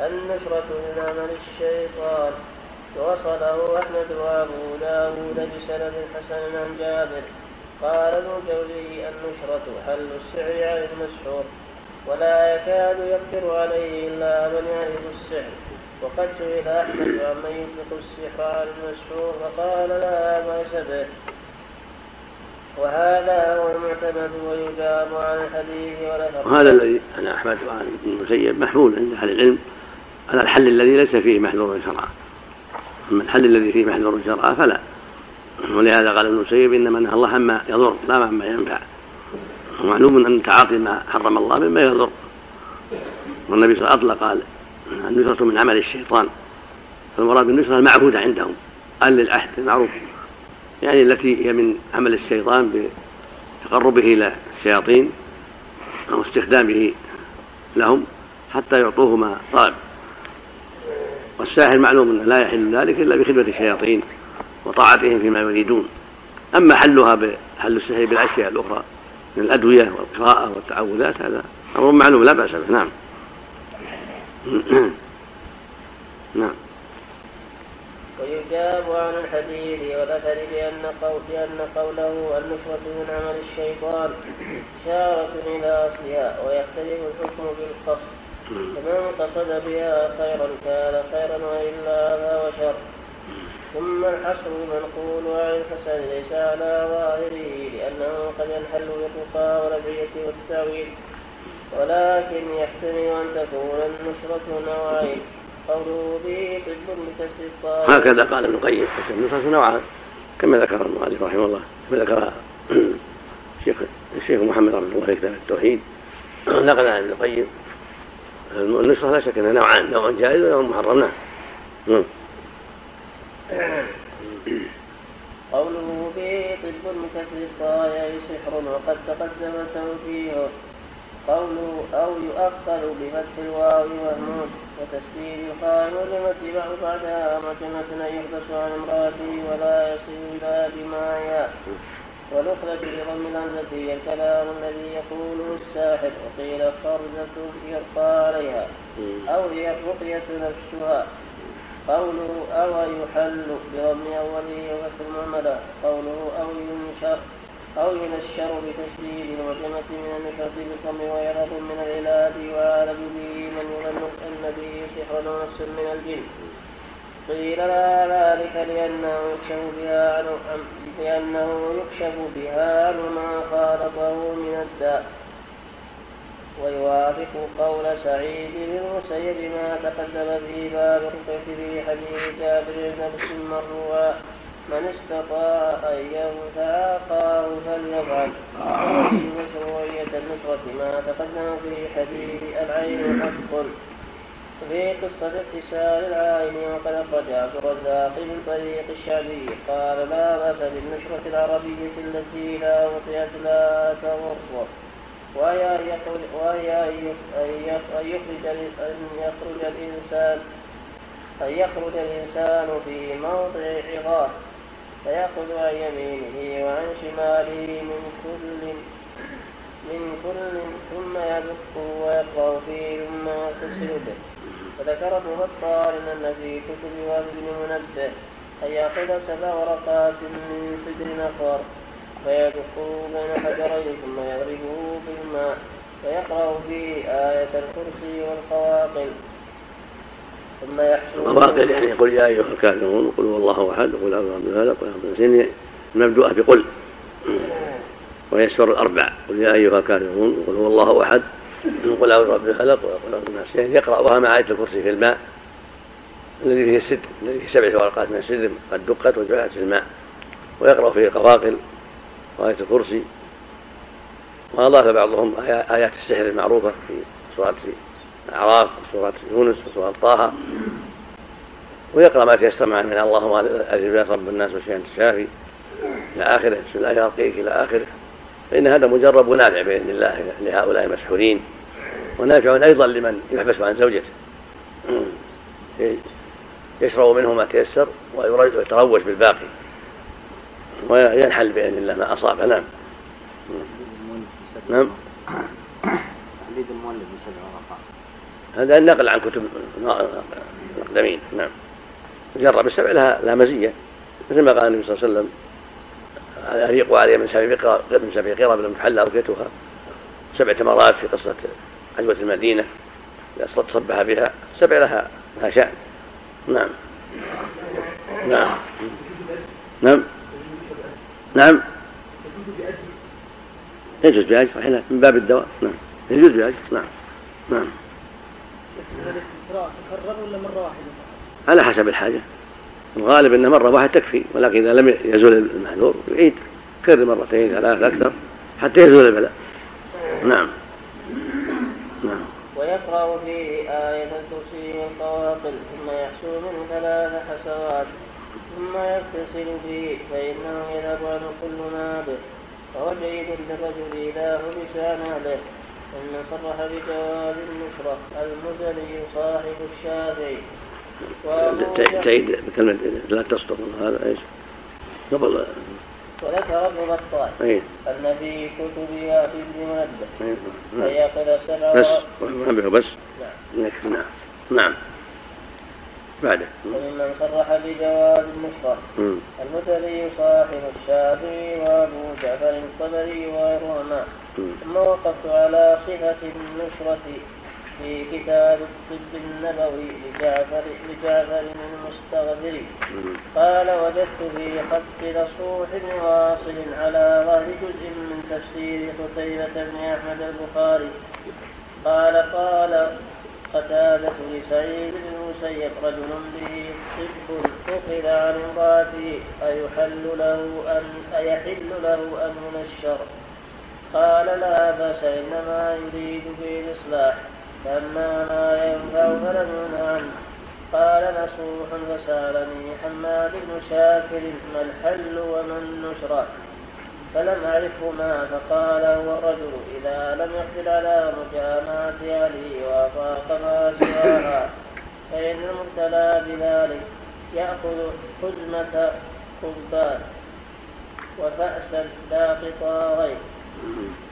النشرة من عمل الشيطان. ووصله أحمد وأبو داود بسند حسن عن جابر. قال ابن الجوزي النشرة حل السعر عن المسحور ولا يكاد يقدر عليه إلا من يعرف السحر. وقد سئل أحمد عمن يطلق السحر على المسحور فقال لا بأس به. وهذا هو المعتمد ويجاب عن الحديث ولا وهذا الذي عن أحمد وعن ابن محمول عند أهل العلم. على الحل الذي ليس فيه محذور شرعا أما الحل الذي فيه محذور شرعا فلا. ولهذا قال ابن المسيب إنما نهى الله عما يضر لا عما ينفع. ومعلوم أن تعاطي ما حرم الله مما يضر. والنبي صلى الله عليه وسلم أطلق قال النشرة من عمل الشيطان. فالمراد بالنشرة المعهودة عندهم قال للعهد المعروف. يعني التي هي من عمل الشيطان بتقربه إلى الشياطين أو استخدامه لهم حتى يعطوه ما طلب. والساحر معلوم أنه لا يحل ذلك إلا بخدمة الشياطين وطاعتهم فيما يريدون. أما حلها بحل السحر بالأشياء الأخرى من الأدوية والقراءة والتعوذات هذا أمر معلوم لا بأس به. نعم. نعم. ويجاب عن الحديث والأثر بأن قول بأن قوله النصرة من عمل الشيطان إشارة إلى أصلها ويختلف الحكم بالقصد. فمن قصد بها خيرا كان خيرا وإلا فهو شر ثم الحصر المنقول عن الحسن ليس على ظاهره لأنه قد ينحل بالرقى والأدعية والتأويل ولكن يحتمل أن تكون النصرة نوعين قوله به طب بكسر هكذا قال ابن القيم. النصوص نوعان. كما ذكر المؤلف رحمه الله. كما ذكر الشيخ الشيخ محمد رحمه الله في كتاب التوحيد. نقل عن ابن القيم. النصرة لا شك إنها نوعان نوع جائز ونوع محرم نعم. قوله به طب بكسر الطاء سحر وقد تقدم توجيهه قوله أو يؤخر بفتح الواو وهمود وتسديد الخاء ولم بعدها متنة يحدث عن امرأته ولا يصل إلى جماعها ونخرج بضم الهمزة هي الكلام الذي يقوله الساحر وقيل خرجة يرقى عليها أو هي الرقية نفسها. قوله أو يحل بضم أوله وفتح المهملة قوله أو ينشر أو ينشر بتشديد المعجمة من النشرة بالضم ويرد من العلاج وآل به من يظن أن به سحر ونفس من الجن. قيل لا ذلك لأنه يكشف بها عن لأنه يكشف بها عن ما خالطه من الداء. ويوافق قول سعيد بن المسيب ما تقدم في باب في حديث جابر بن مروا من استطاع أن ينفع أخاه فليفعل. وفي مشروعية النصرة ما تقدم في حديث العين حق. في قصة اغتسال العين وقد أخرج عبد الرزاق من طريق الشعبي. قال لا بأس بالنشرة العربية التي لا وطئت لا تضر وهي أن يخرج أن يخرج الإنسان أن يخرج الإنسان في موضع عظاه فيأخذ عن يمينه وعن شماله من كل من كل ثم يدق ويقرأ فيه ثم يغتسل به. وذكر ابن بطال إن في كتب وهب بن منبه أن يأخذ سبع ورقات من سدر نفر فيدقه بين حجرين ثم يضربه بالماء ويقرأ فيه آية الكرسي والقواقل. ثم يحسن القواقل يعني يقول يا أيها الكافرون قل هو الله أحد وقل أعوذ برب الفلق وقل أعوذ برب المبدوءة بقل. ويسر الأربع. قل يا أيها الكافرون قل هو الله أحد. قل أعوذ برب الفلق وقل أعوذ بالناس يعني يقرأها مع آية الكرسي في الماء الذي فيه السد الذي فيه سبع ورقات من السدر قد دقت وجعلت في الماء ويقرأ فيه القواقل وآية الكرسي. وأضاف بعضهم آيات السحر المعروفة في سورة الأعراف وسورة يونس وسورة طه. ويقرأ ما تيسر معه من اللهم أذهب رب الناس وشيئا الشافي إلى آخره بسم الله يرقيك إلى آخره. فإن هذا مجرب ونافع بإذن الله لهؤلاء المسحورين. ونافع أيضا لمن يحبس عن زوجته. يشرب منه ما تيسر ويتروج بالباقي. وينحل بإذن الله ما أصاب. نعم. نعم. تحديد المؤلف بسبع ورقات هذا النقل عن كتب الأقدمين نعم. جرب. السبع لها لها مزية. مثل ما قال النبي صلى الله عليه وسلم أريق علي من سبع قرى من سبع قرى بل محل أوكيتها سبع تمرات في قصة عجوة المدينة. صبح بها سبع لها لها شأن. نعم. نعم. نعم. نعم. يجوز بأجر صحيح. من باب الدواء. نعم. يجوز بأجر نعم. نعم. تكرر ولا مرة واحدة؟ على حسب الحاجة. الغالب أن مرة واحدة تكفي ولكن إذا لم يزول المحذور يعيد كرر مرتين ثلاث أكثر حتى يزول البلاء. نعم. نعم. ويقرأ فيه آية الكرسي والقواقل ثم يحسو منه ثلاث حسوات ثم يغتسل به فإنه يذهب عنه كل به وهو جيد للرجل حبس عن أهله ثم صرح بجواز النشرة المزني صاحب الشافعي. تعيد بكلمة لا تصدق هذا إيش؟ قبل. وذكر ابن بطال أيه؟ أن في كتبها في ابن منبه نعم. فيأخذ سبع بس. منبه بس. نعم. نعم. نعم. بعده. وممن صرح بجواز النشرة المثلي صاحب الشافعي وأبو جعفر الطبري وغيرهما ثم وقفت على صفة النشرة. في كتاب الطب النبوي لجعفر لجعفر المستغفري قال وجدت في خط لصوح بن واصل على ظهر جزء من تفسير قتيبة بن أحمد البخاري. قال قال قتادة لسعيد بن المسيب رجل به طب أخذ عن امرأته أيحل له أن أيحل له أن ينشر قال لا بأس إنما يريد به الإصلاح فأما ما ينفع فلم ينه عنه. قال نصوح فسألني حماد بن شاكر ما الحل وما النشرة. فلم أعرفهما فقال هو الرجل إذا لم يقدر على مجامعة أهله وأفاق ما سواها. فإن المبتلى بذلك يأخذ حزمة قربان وفأسا لا قطارين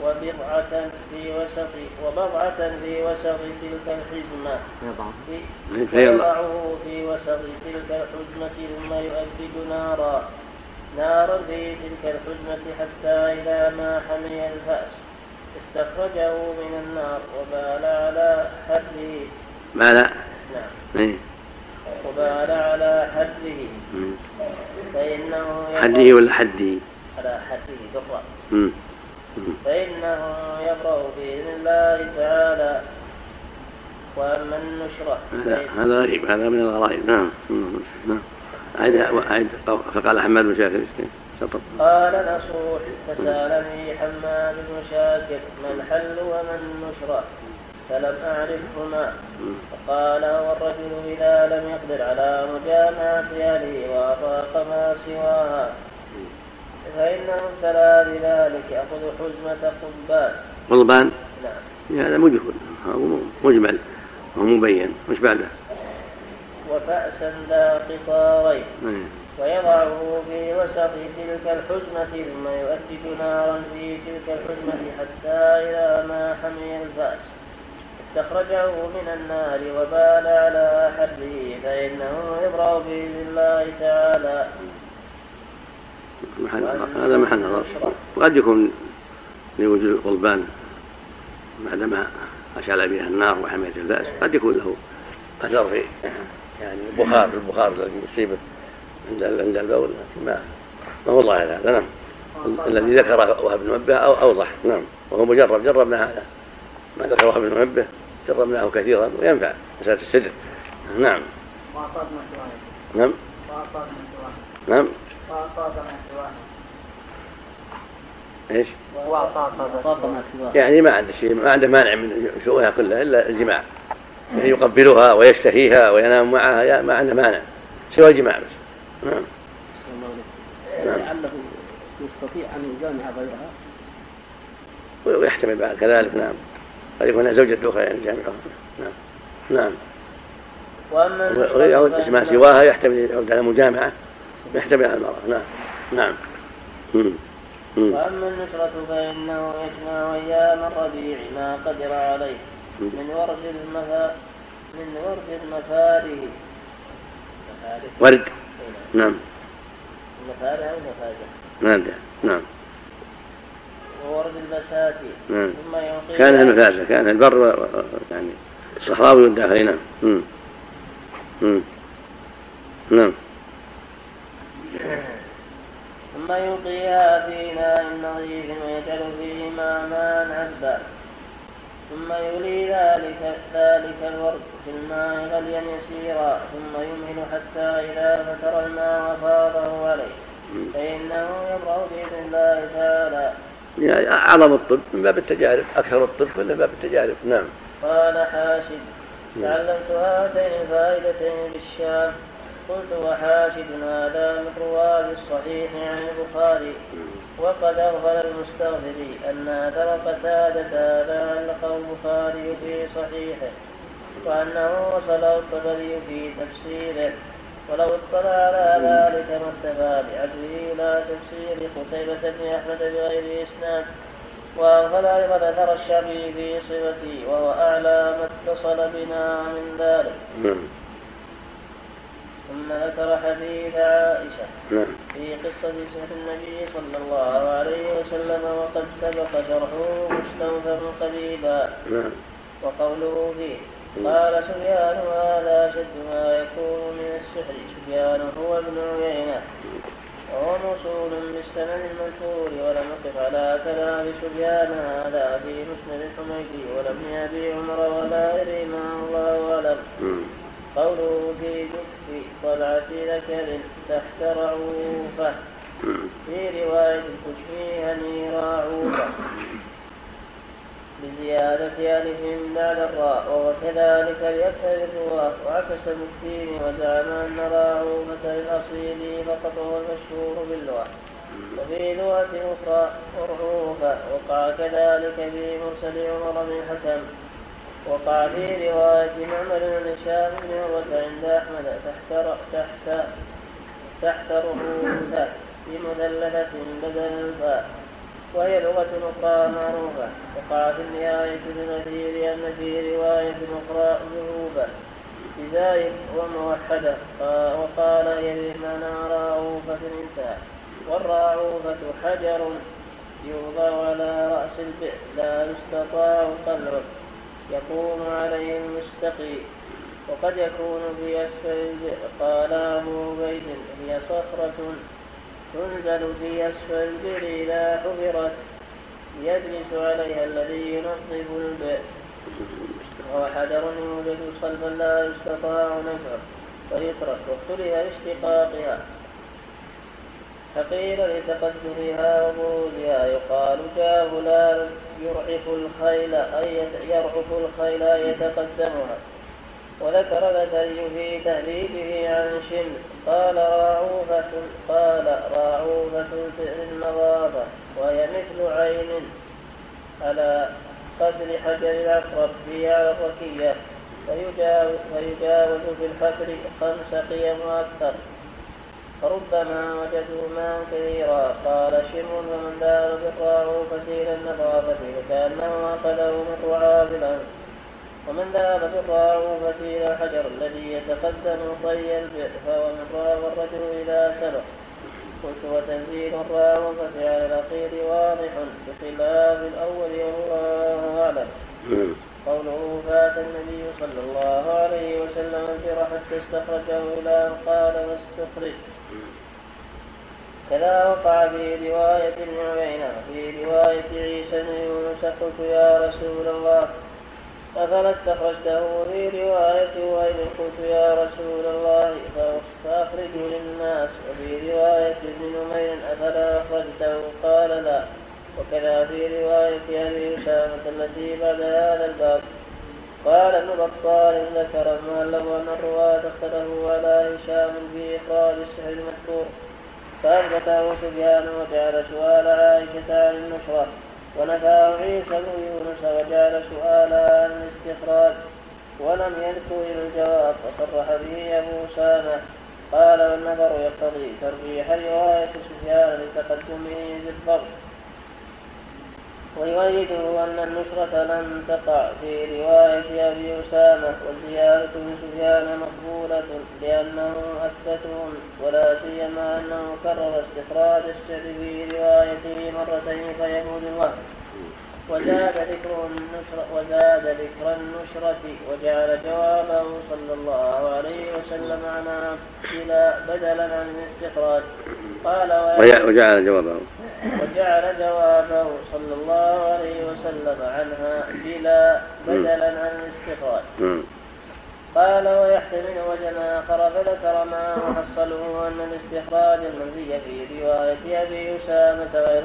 وبضعة في وسط وبضعة في وسط تلك الحزمة فيضعه في وسط تلك الحزمة ثم يؤدد نارا. نارا في تلك الحزمة حتى إذا ما حمي الفأس. استخرجه من النار وبال على حده بال نعم. إيه؟ وبال على حده فإنه حده ولا حده؟ على حده بالرأس فإنه يبرأ بإذن الله تعالى. وأما النشرة هذا غريب. هذا من الغرائب. نعم. نعم. أعد فقال حماد بن شاكر شطب قال نصوح فسألني حماد بن شاكر ما الحل وما النشرة فلم أعرفهما. فقال والرجل إذا لم يقدر على مجامعة أهله وأطاق ما سواها فإنه ابتلى بذلك يأخذ حزمة قضبان قضبان؟ نعم. هذا مجهول مجمل ومبين مش بعده؟ وفأسا ذا قطارين. نعم. ويضعه في وسط تلك الحزمة ثم يؤدد نارا في تلك الحزمة حتى إذا ما حمي الفأس. استخرجه من النار وبال على حده فإنه يبرأ بإذن الله تعالى. محل هذا محل نظر وقد يكون لوجود القلبان بعدما أشعل بها النار وحمية البأس قد يكون له أثر في يعني البخار البخار الذي يصيبه عند عند البول لكن ما ما هو ظاهر هذا نعم. الذي ذكره وهب بن منبه أوضح نعم. وهو مجرب جربنا هذا. ما ذكر وهب بن منبه جربناه كثيرا وينفع مسألة السدر نعم. نعم. نعم. إيش؟ يعني ما عنده شيء ما عنده مانع من شؤونها كلها إلا الجماع. يعني يقبلها ويشتهيها وينام معها ما عنده مانع. سوى الجماع بس. نعم. لعله يستطيع أن يجامع غيرها ويحتمل بعد كذلك نعم. قد يكون زوجة أخرى يعني جامعها نعم. نعم. وغير ما سواها يحتمل يعود على مجامعة. يحتمل على المرأة. نعم. نعم. وأما النشرة فإنه يجمع أيام الربيع ما قدر عليه. من ورد المفا من ورد المفاري ورد. نعم. المفاري أو المفاجة نعم نعم. وورد البساتين نعم. ثم ينقل كان المفازة كان البر يعني الصحراوي والداخلي نعم. نعم. ثم يلقيها في إناء نظيف ويجعل فيه ماء عذبا ثم يولي ذلك ذلك الورد في الماء غليا يسيرا. ثم يمهل حتى إذا فتر الماء وفاضه عليه. فإنه يبرأ بإذن الله تعالى. يعني أعظم الطب من باب التجارب أكثر الطب من باب التجارب؟ نعم. قال حاشد تعلمت هاتين الفائدتين بالشام قلت وحاشد هذا من رواه الصحيح عن البخاري وقد أغفل المستغفري أن أثر قتادة هذا علقه البخاري في صحيحه وأنه وصله الطبري في تفسيره ولو اطلع على ذلك ما اكتفى بعزوه إلى تفسير قتيبة بن أحمد بغير إسناد وأغفل أيضا أثر الشافعي في صفته وهو أعلى ما اتصل بنا من ذلك نعم. ثم ذكر حديث عائشة نعم. في قصة سحر النبي صلى الله عليه وسلم وقد سبق شرحه مستوفى قريبا نعم. وقوله فيه قال سفيان هذا أشد ما يكون من السحر. سفيان هو ابن عيينة. وهو موصول بالسند المنشور ولم يقف على كلام سفيان هذا في مسند الحميدي ولم يأبي عمر ولا غيره الله أعلم. قوله في جف طلعة ذكر تحت رعوفة في رواية الكشمي راعوفة بزيادة ألف بعد الراء وكذلك الرواة وعكس بالدين وزعم أن راعوفة الأصيل فقط هو المشهور باللغة وفي لغة أخرى أرعوفة وقع كذلك في مرسل عمر بن حكم. وقع في رواية معمر بن هشام بن عروة عند أحمد تحت تحت تحت رؤوسه مثلثة بدل الفاء وهي لغة أخرى معروفة. وقع في النهاية بنذير أن في رواية أخرى ذهوبا بزايد وموحدة وقال هي بمعنى راعوفة انتهى. والراعوفة حجر يوضع على رأس البئر لا يستطاع قلبه يقوم عليه المستقي وقد يكون في أسفل البئر قال أبو عبيد هي صخرة تنزل في أسفل البئر إذا حفرت. يجلس عليها الذي ينظف البئر. وهو حجر يوجد صلبا لا يستطاع نفعه فيترك واختلف باشتقاقها فقيل لتقدرها وبروزها يقال جاء فلان يرعف الخيل أي يرعف الخيل يتقدمها. وذكر الأثري في تهذيبه عن شم قال راعوفة قال راعوفة البئر النظافة وهي مثل عين. على قدر حجر العقرب في الركية فيجاوز, في الحفر خمس قيم وأكثر فربما وجدوا ماء كثيرا. قال شم ومن دار بالراعوفة إلى النظافة فكأنه أخذه من رعاب الأنف ومن ذهب بالراعوفة إلى الحجر الذي يتقدم طي البئر فهو راى الرجل إلى سبق. قلت وتنزيل الراعوفة على الأخير واضح بخلاف الأول والله أعلم. قوله فات النبي صلى الله عليه وسلم البر حتى استخرجه إلى أن قال واستخرج. كذا وقع في رواية ابن عيينة في رواية عيسى بن يونس قلت يا رسول الله أفلا استخرجته في رواية وإذ قلت يا رسول الله فأخرجه للناس وفي رواية ابن نمير أفلا أخرجته؟ قال لا وكذا في رواية أبي أسامة التي بعد هذا الباب. قال ابن بطال ذكر المؤلف أن الرواة اختلفوا على هشام في إخراج السحر المذكور. فأثبته سفيان وجعل سؤال عائشة عن النشرة. ونفاه عيسى بن يونس وجعل سؤالها عن الاستخراج ولم يذكر إلى الجواب وصرح به أبو أسامة. قال والنظر يقتضي ترجيح رواية سفيان لتقدمه بالضبط ويؤيده أن النشرة لم تقع في رواية أبي أسامة والزيادة من سفيان مقبولة لأنه أثبتهم ولا سيما أنه كرر استخراج السعد في روايته مرتين فيموت الوهم وزاد ذكر النشرة وزاد ذكر النشرة وجعل جوابه صلى الله عليه وسلم عن إلى بدلا عن الاستخراج قال وجعل جوابه. وجعل جوابه صلى الله عليه وسلم عنها بلا بدلا عن الاستخراج قال ويحتمل وجنا آخر فذكر ما وحصله أن الاستخراج المنفي في رواية أبي أسامة غير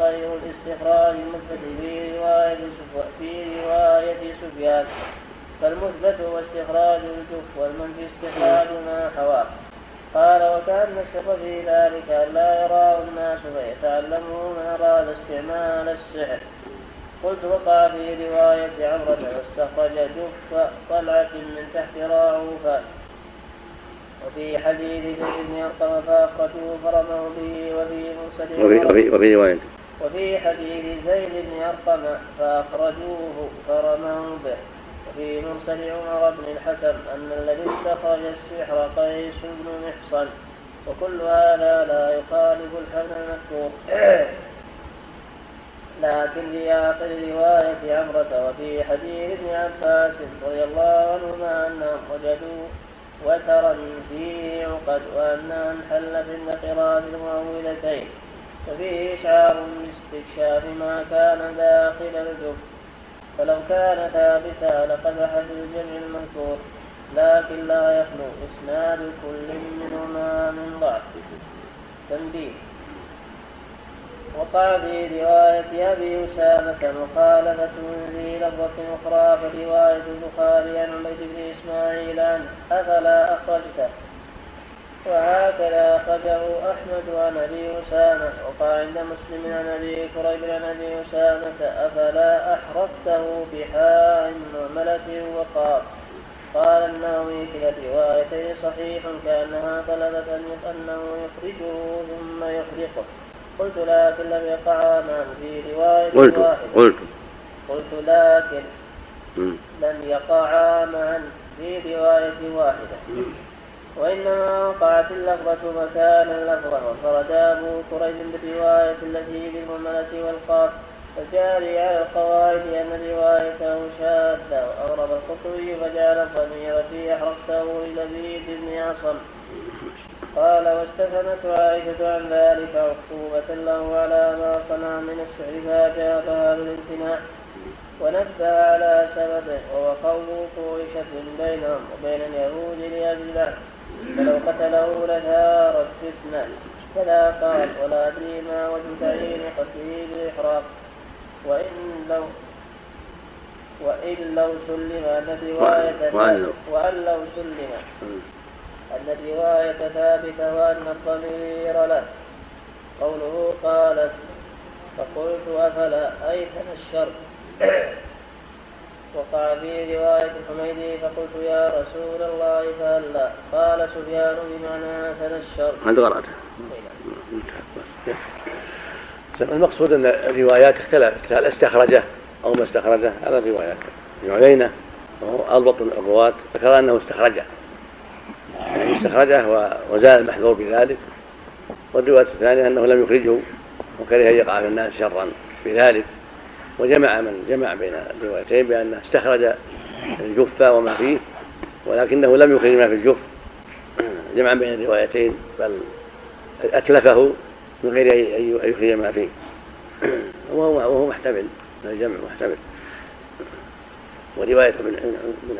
غير الاستخراج المثبت في رواية في رواية سفيان. فالمثبت هو استخراج الجف والمنفي استخراج ما حواه. قال وكأن السر في ذلك أن لا يراه الناس فيتعلمه من أراد استعمال السحر. قلت وقع في رواية عمرة واستخرج جف طلعة من تحت راعوفا وفي حديث زيد بن أرقم فأخرجوه فرموا به وفي مرسل وفي, وفي, وفي رواية. وفي حديث زيد بن أرقم فأخرجوه فرموا به. وفي مرسل عمر بن الحكم أن الذي استخرج السحر قيس بن محصن. وكل هذا لا يخالف الحمل المذكور. لكن في آخر رواية عمرة وفي حديث ابن عباس رضي الله عنهما أنهم وجدوا وترا فيه عقد وأنها انحل في النقرات المعوذتين وفيه إشعار باستكشاف ما كان داخل الجب. فلو كان ثابتا لقدح في الجمع المذكور لكن لا يخلو إسناد كل منهما من ضعف تنبيه. وقع في رواية أبي أسامة مخالفة في لفظة أخرى فرواية البخاري عن عبيد بن إسماعيل عنه أفلا أخرجته وهكذا أخرجه أحمد عن أبي أسامة. وقع عند مسلم عن أبي كريب عن أبي أسامة أفلا أحرقته بحاء مهملة وقال قال النووي كلا الروايتين صحيح كأنها طلبت أنه يخرجه ثم يحرقه. قلت لكن لم يقع معا في رواية قلت واحدة. قلت. قلت لكن. لم يقعا معا في رواية واحدة. وإنما وقعت اللفظة مكان اللفظة وانفرد أبو كريب بالرواية التي بالمهملة والقاف فجاري على القواعد أن روايته شاذة وأغرب القطوي فجعل الضمير في أحرقته للبيد بن عصم قال واستثنت عائشة عن ذلك عقوبة له على ما صنع من السحر فأجابها بالامتناع ونبه على سببه وهو قول وقوع شر بينهم وبين اليهود لأجله فلو قتله لثارت فتنة فلا قال ولا أدري ما وجه تعيين قتله بالإحراق وإن لو وإن لو سلم أن الرواية وأن لو. سلم. أن الرواية ثابتة وأن الضمير له. قوله قالت فقلت أفلا أيثم الشر؟ وقع في رواية الحميدي فقلت يا رسول الله فهلا قال سفيان بمعنى أثنى الشر. هذا قرأته المقصود أن الروايات اختلفت هل استخرجه أو ما استخرجه؟ على الروايات. ابن عيينه وهو اضبط الرواة ذكر أنه استخرجه. استخرجه و- وزال المحذور بذلك. والرواية الثانية أنه لم يخرجه وكره أن يقع في الناس شرا بذلك وجمع من جمع بين الروايتين بأنه استخرج الجف وما فيه ولكنه لم يخرج ما في الجف. جمعا بين الروايتين بل أتلفه من غير أن يخرج ما فيه. وهو وهو محتمل الجمع محتمل. ورواية ابن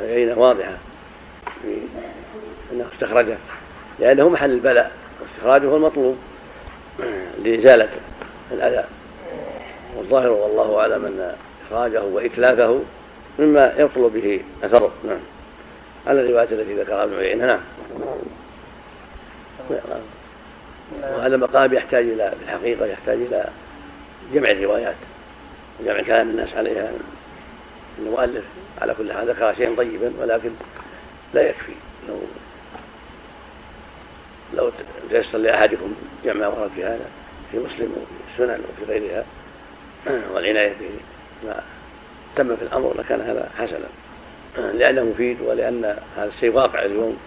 عيينة واضحة. في أنه أستخرجه لأنه محل البلاء واستخراجه هو المطلوب. لإزالة الأذى. والظاهر والله أعلم أن إخراجه وإتلافه مما يبطل به أثره. نعم. على الرواية التي ذكرها ابن عيينة. نعم. وهذا المقام يحتاج إلى في الحقيقة يحتاج إلى جمع الروايات. وجمع كلام الناس عليها. المؤلف على كل حال ذكر شيئا طيبا ولكن لا يكفي. لو لو تيسر لأحدكم جمع ورد في هذا في مسلم وفي السنن وفي غيرها والعناية بما تم في الأمر لكان هذا حسنا. لأنه مفيد ولأن هذا الشيء واقع اليوم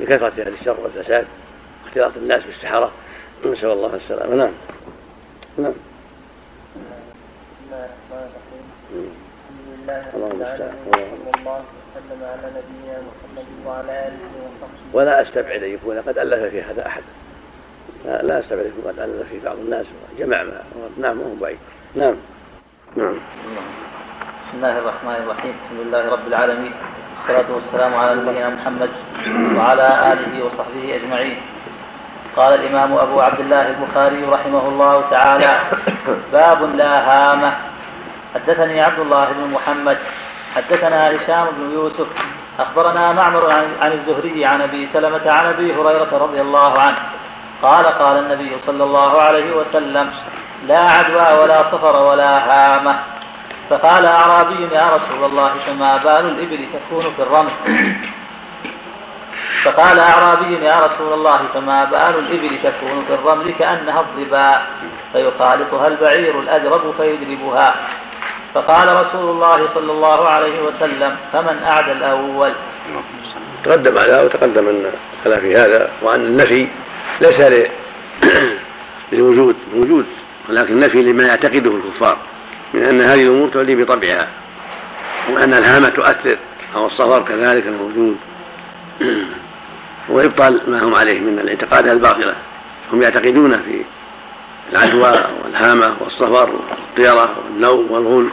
بكثرة أهل الشر والفساد واختلاط الناس بالسحرة نسأل الله السلامة. نعم. نعم. بسم الله الرحمن الرحيم. مم. الحمد لله رب العالمين. وسلم على نبينا محمد وعلى آله وصحبه. ولا استبعد ان يكون قد ألف في هذا أحد. لا, لا استبعد ان يكون قد ألف في بعض الناس. جمع ما نعم وهو بعيد. نعم. نعم. بسم الله الرحمن الرحيم. الحمد لله رب العالمين. والصلاة والسلام على نبينا محمد وعلى آله وصحبه أجمعين. قال الإمام أبو عبد الله البخاري رحمه الله تعالى باب لا هامة حدثني عبد الله بن محمد حدثنا هشام بن يوسف أخبرنا معمر عن الزهري عن أبي سلمة عن أبي هريرة رضي الله عنه قال قال النبي صلى الله عليه وسلم لا عدوى ولا صفر ولا هامة. فقال أعرابي يا رسول الله فما بال الإبل تكون في الرمل؟ فقال أعرابي يا رسول الله فما بال الإبل تكون في الرمل كأنها الظباء؟ فيخالطها البعير الأجرب فيدربها. فقال رسول الله صلى الله عليه وسلم فمن أعدى الأول؟ تقدم هذا وتقدم أن الكلام في هذا وأن النفي ليس للوجود الوجود ولكن النفي لما يعتقده الكفار من أن هذه الأمور تولي بطبعها وأن الهامه تؤثر أو الصفر كذلك الموجود. وإبطال ما هم عليه من الاعتقادات الباطلة. هم يعتقدون في العدوى والهامة والصفر والطيرة والنوم والغول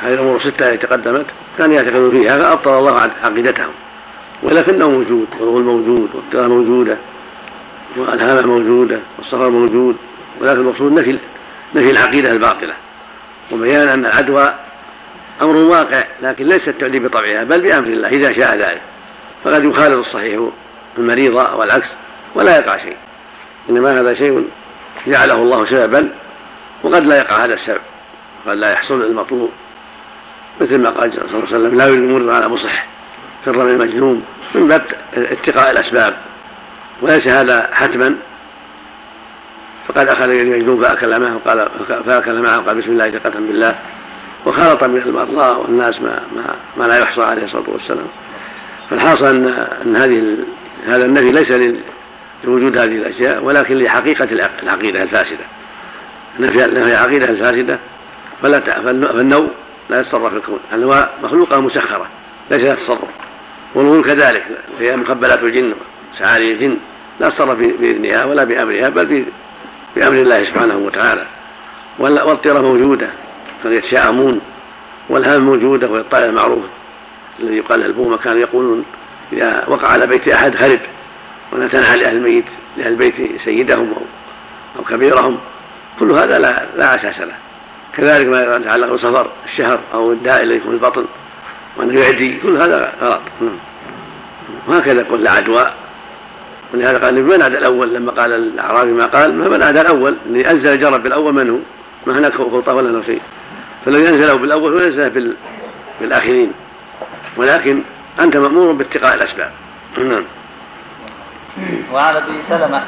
هذه الأمور السته التي تقدمت كانوا يعتقدون فيها فابطل الله عقيدتهم. ولكنه موجود والغول موجود والقراءة موجودة والهامة موجودة والصفر موجود ولكن المقصود نفي نفي العقيدة الباطلة. وبيان أن العدوى أمر واقع لكن ليس التعدي بطبعها بل بأمر الله إذا شاء ذلك. فقد يخالط الصحيح المريض والعكس ولا يقع شيء. إنما هذا شيء جعله الله سببا وقد لا يقع هذا السبب قد لا يحصل المطلوب. مثل ما قال صلى الله عليه وسلم لا يمر على مصح في الرمي المجنون من باب اتقاء الأسباب. وليس هذا حتما. فقد أخذ يد مجنون فأكل معه وقال فأكل معه وقال بسم الله ثقة بالله. وخلط من المرضى والناس ما, ما, ما لا يحصى عليه الصلاة والسلام. فالحاصل أن, أن هذه هذا النفي ليس لوجود هذه الأشياء ولكن لحقيقة العقيدة الفاسدة. نفي العقيدة الفاسدة فلا فالنوم لا يتصرف في الكون. الأنواع مخلوقة مسخرة؟ ليس لها تصرف. والغول كذلك هي مقبلات الجن سعالي الجن. لا تصرف بإذنها ولا بأمرها بل بأمر الله سبحانه وتعالى. والطيرة موجودة فيتشاءمون والهام موجودة وهي الطائرة المعروفة الذي يقال البومة كانوا يقولون إذا وقع على بيت أحد هرب ونتنحى لأهل الميت لأهل البيت سيدهم أو كبيرهم. كل هذا لا, لا أساس له. كذلك ما يتعلق بسفر الشهر أو الداء الذي يكون في البطن وأنه يعدي كل هذا غلط. وهكذا يقول لا عدوى. ولهذا قال من عدا الأول؟ لما قال الأعرابي ما قال من عدا الأول؟ اللي أنزل جرب بالأول من هو؟ ما هناك خلطة ولا نصيب. فالذي أنزله بالأول هو أنزله بالآخرين. ولكن أنت مأمور باتقاء الأسباب. نعم. وعن أبي سلمة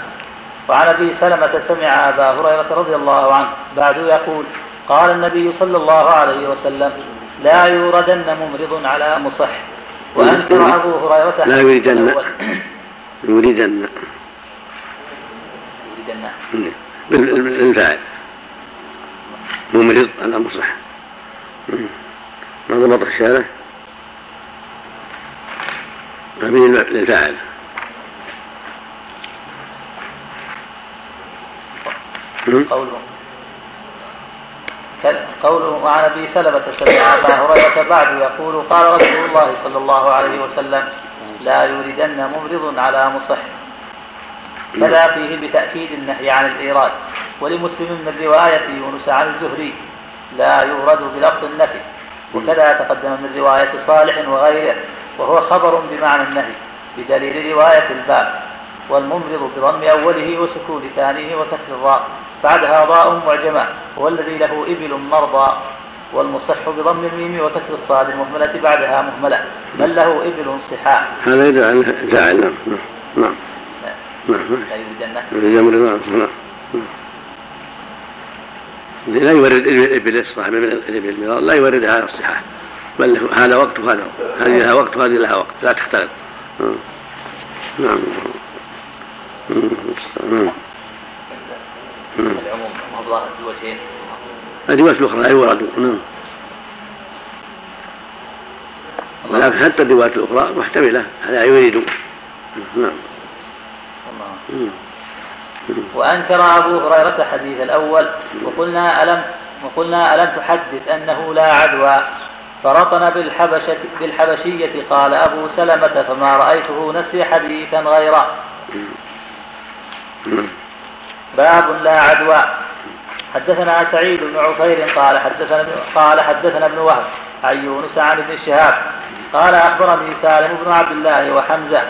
وعن أبي سلمة سمع أبا هريرة رضي الله عنه بعد يقول قال النبي صلى الله عليه وسلم لا يوردن ممرض على مصح. وأنكر أبو هريرة لا يريدن يريدن يريدن بالفاعل ممرض على مصح. ما ضبط الشارع؟ مبني للفاعل قوله. قوله وعن أبي سلمة سمع ابا هريرة بعد يقول قال رسول الله صلى الله عليه وسلم لا يوردن ممرض على مصح. كذا فيه بتأكيد النهي عن الإيراد؟ ولمسلم من رواية يونس عن الزهري لا يورد بلفظ النفي. وكذا تقدم من رواية صالح وغيره وهو خبر بمعنى النهي بدليل رواية الباب. والممرض بضم أوله وسكون ثانية وكسر الراء. بعدها ضاء معجمة. هو الذي له إبل مرضى. والمصح بضم الميم وكسر الصاد المهملة. بعدها مهملة. بل له إبل صحاء. هذا يدعى فاعل نعم. نعم. نعم. نعم. نعم. لا يورد الإبل صاحب الإبل لا يورد على الصحاح بل هذا وقت وهذا. وقت هذه لها وقت وهذه لها وقت. لا تختلف نعم. العموم بوجهين الروايات الأخرى لا يورد نعم. ولكن حتى الروايات الأخرى محتملة لا يريد. نعم. وأنكر أبو هريرة حديث الأول وقلنا ألم وقلنا ألم تحدث أنه لا عدوى. فرطن بالحبشة بالحبشية قال أبو سلمة فما رأيته نسي حديثا غيره. باب لا عدوى. حدثنا سعيد بن عفير قال حدثنا قال حدثنا ابن وهب عن يونس عن ابن شهاب قال أخبرني سالم بن عبد الله وحمزة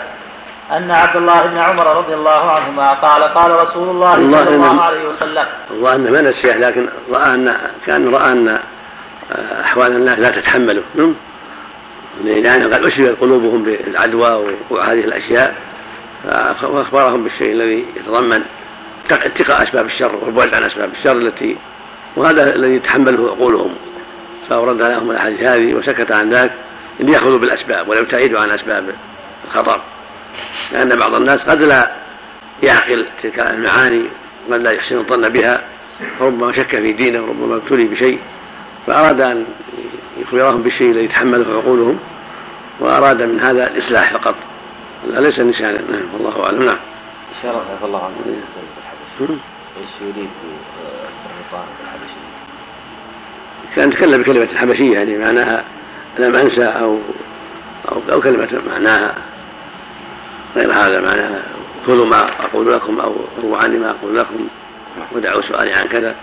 أن عبد الله بن عمر رضي الله عنهما قال قال رسول الله صلى الله عليه وسلم. الله إنه ما نسيه لكن رأى ان كان رأى أن أحوال الناس لا تتحمله. نعم. لأن قد أشربت قلوبهم بالعدوى ووقوع هذه الأشياء. فأخبرهم بالشيء الذي يتضمن اتقاء أسباب الشر والبعد عن أسباب الشر التي وهذا الذي يتحمله عقولهم. فأورد لهم الأحاديث هذه وسكت عن ذلك ليأخذوا بالأسباب وليبتعدوا عن أسباب الخطر. لأن بعض الناس قد لا يعقل تلك المعاني قد لا يحسن الظن بها. وربما شك في دينه وربما ابتلي بشيء. فأراد أن يخبرهم بالشيء الذي يتحمله عقولهم وأراد من هذا الإصلاح فقط. ليس نسيانا نعم والله أعلم. نعم. إشارة عفى الله عنه. إيش يريد بالرهطان الحبشي؟ كان تكلم بكلمة الحبشية يعني معناها لم أنسى أو أو, أو كلمة معناها غير هذا معناه كلوا ما أقول لكم أو رووا عني ما أقول لكم ودعوا سؤالي عن كذا.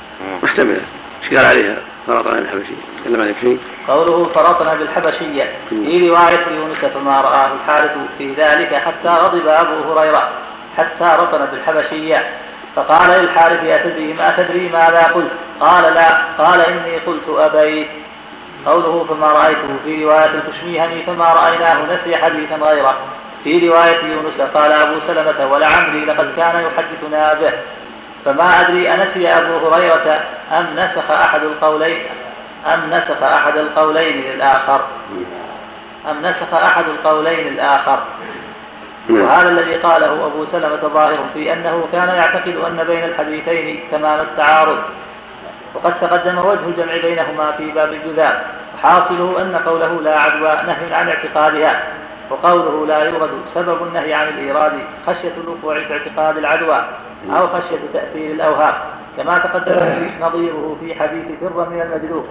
محتملة إشكال عليها فرطنا بالحبشية تكلم عن شيء قوله فرطنا بالحبشية في رواية يونس فما رآه الحارث في ذلك حتى غضب أبو هريرة حتى رطن بالحبشية. فقال للحارث أتدري ما تدري ماذا قلت؟ قال لا. قال إني قلت أبيت. قوله فما رأيته. في رواية الكشميهني فما رأيناه نسي حديثا غيره. في رواية يونس قال أبو سلمة ولعمري لقد كان يحدثنا به فما أدري أنسي أبو هريرة أم نسخ أحد القولين أم نسخ أحد القولين للآخر. أم نسخ أحد القولين الآخر. نعم. وهذا الذي قاله أبو سلمة ظاهر في أنه كان يعتقد أن بين الحديثين تمام التعارض. وقد تقدم وجه الجمع بينهما في باب الجذام وحاصله أن قوله لا عدوى نهي عن اعتقادها وقوله لا يورد سبب النهي عن الإيراد خشية الوقوع في اعتقاد العدوى. أو خشية تأثير الأوهام كما تقدم نظيره في حديث فر من المجلوب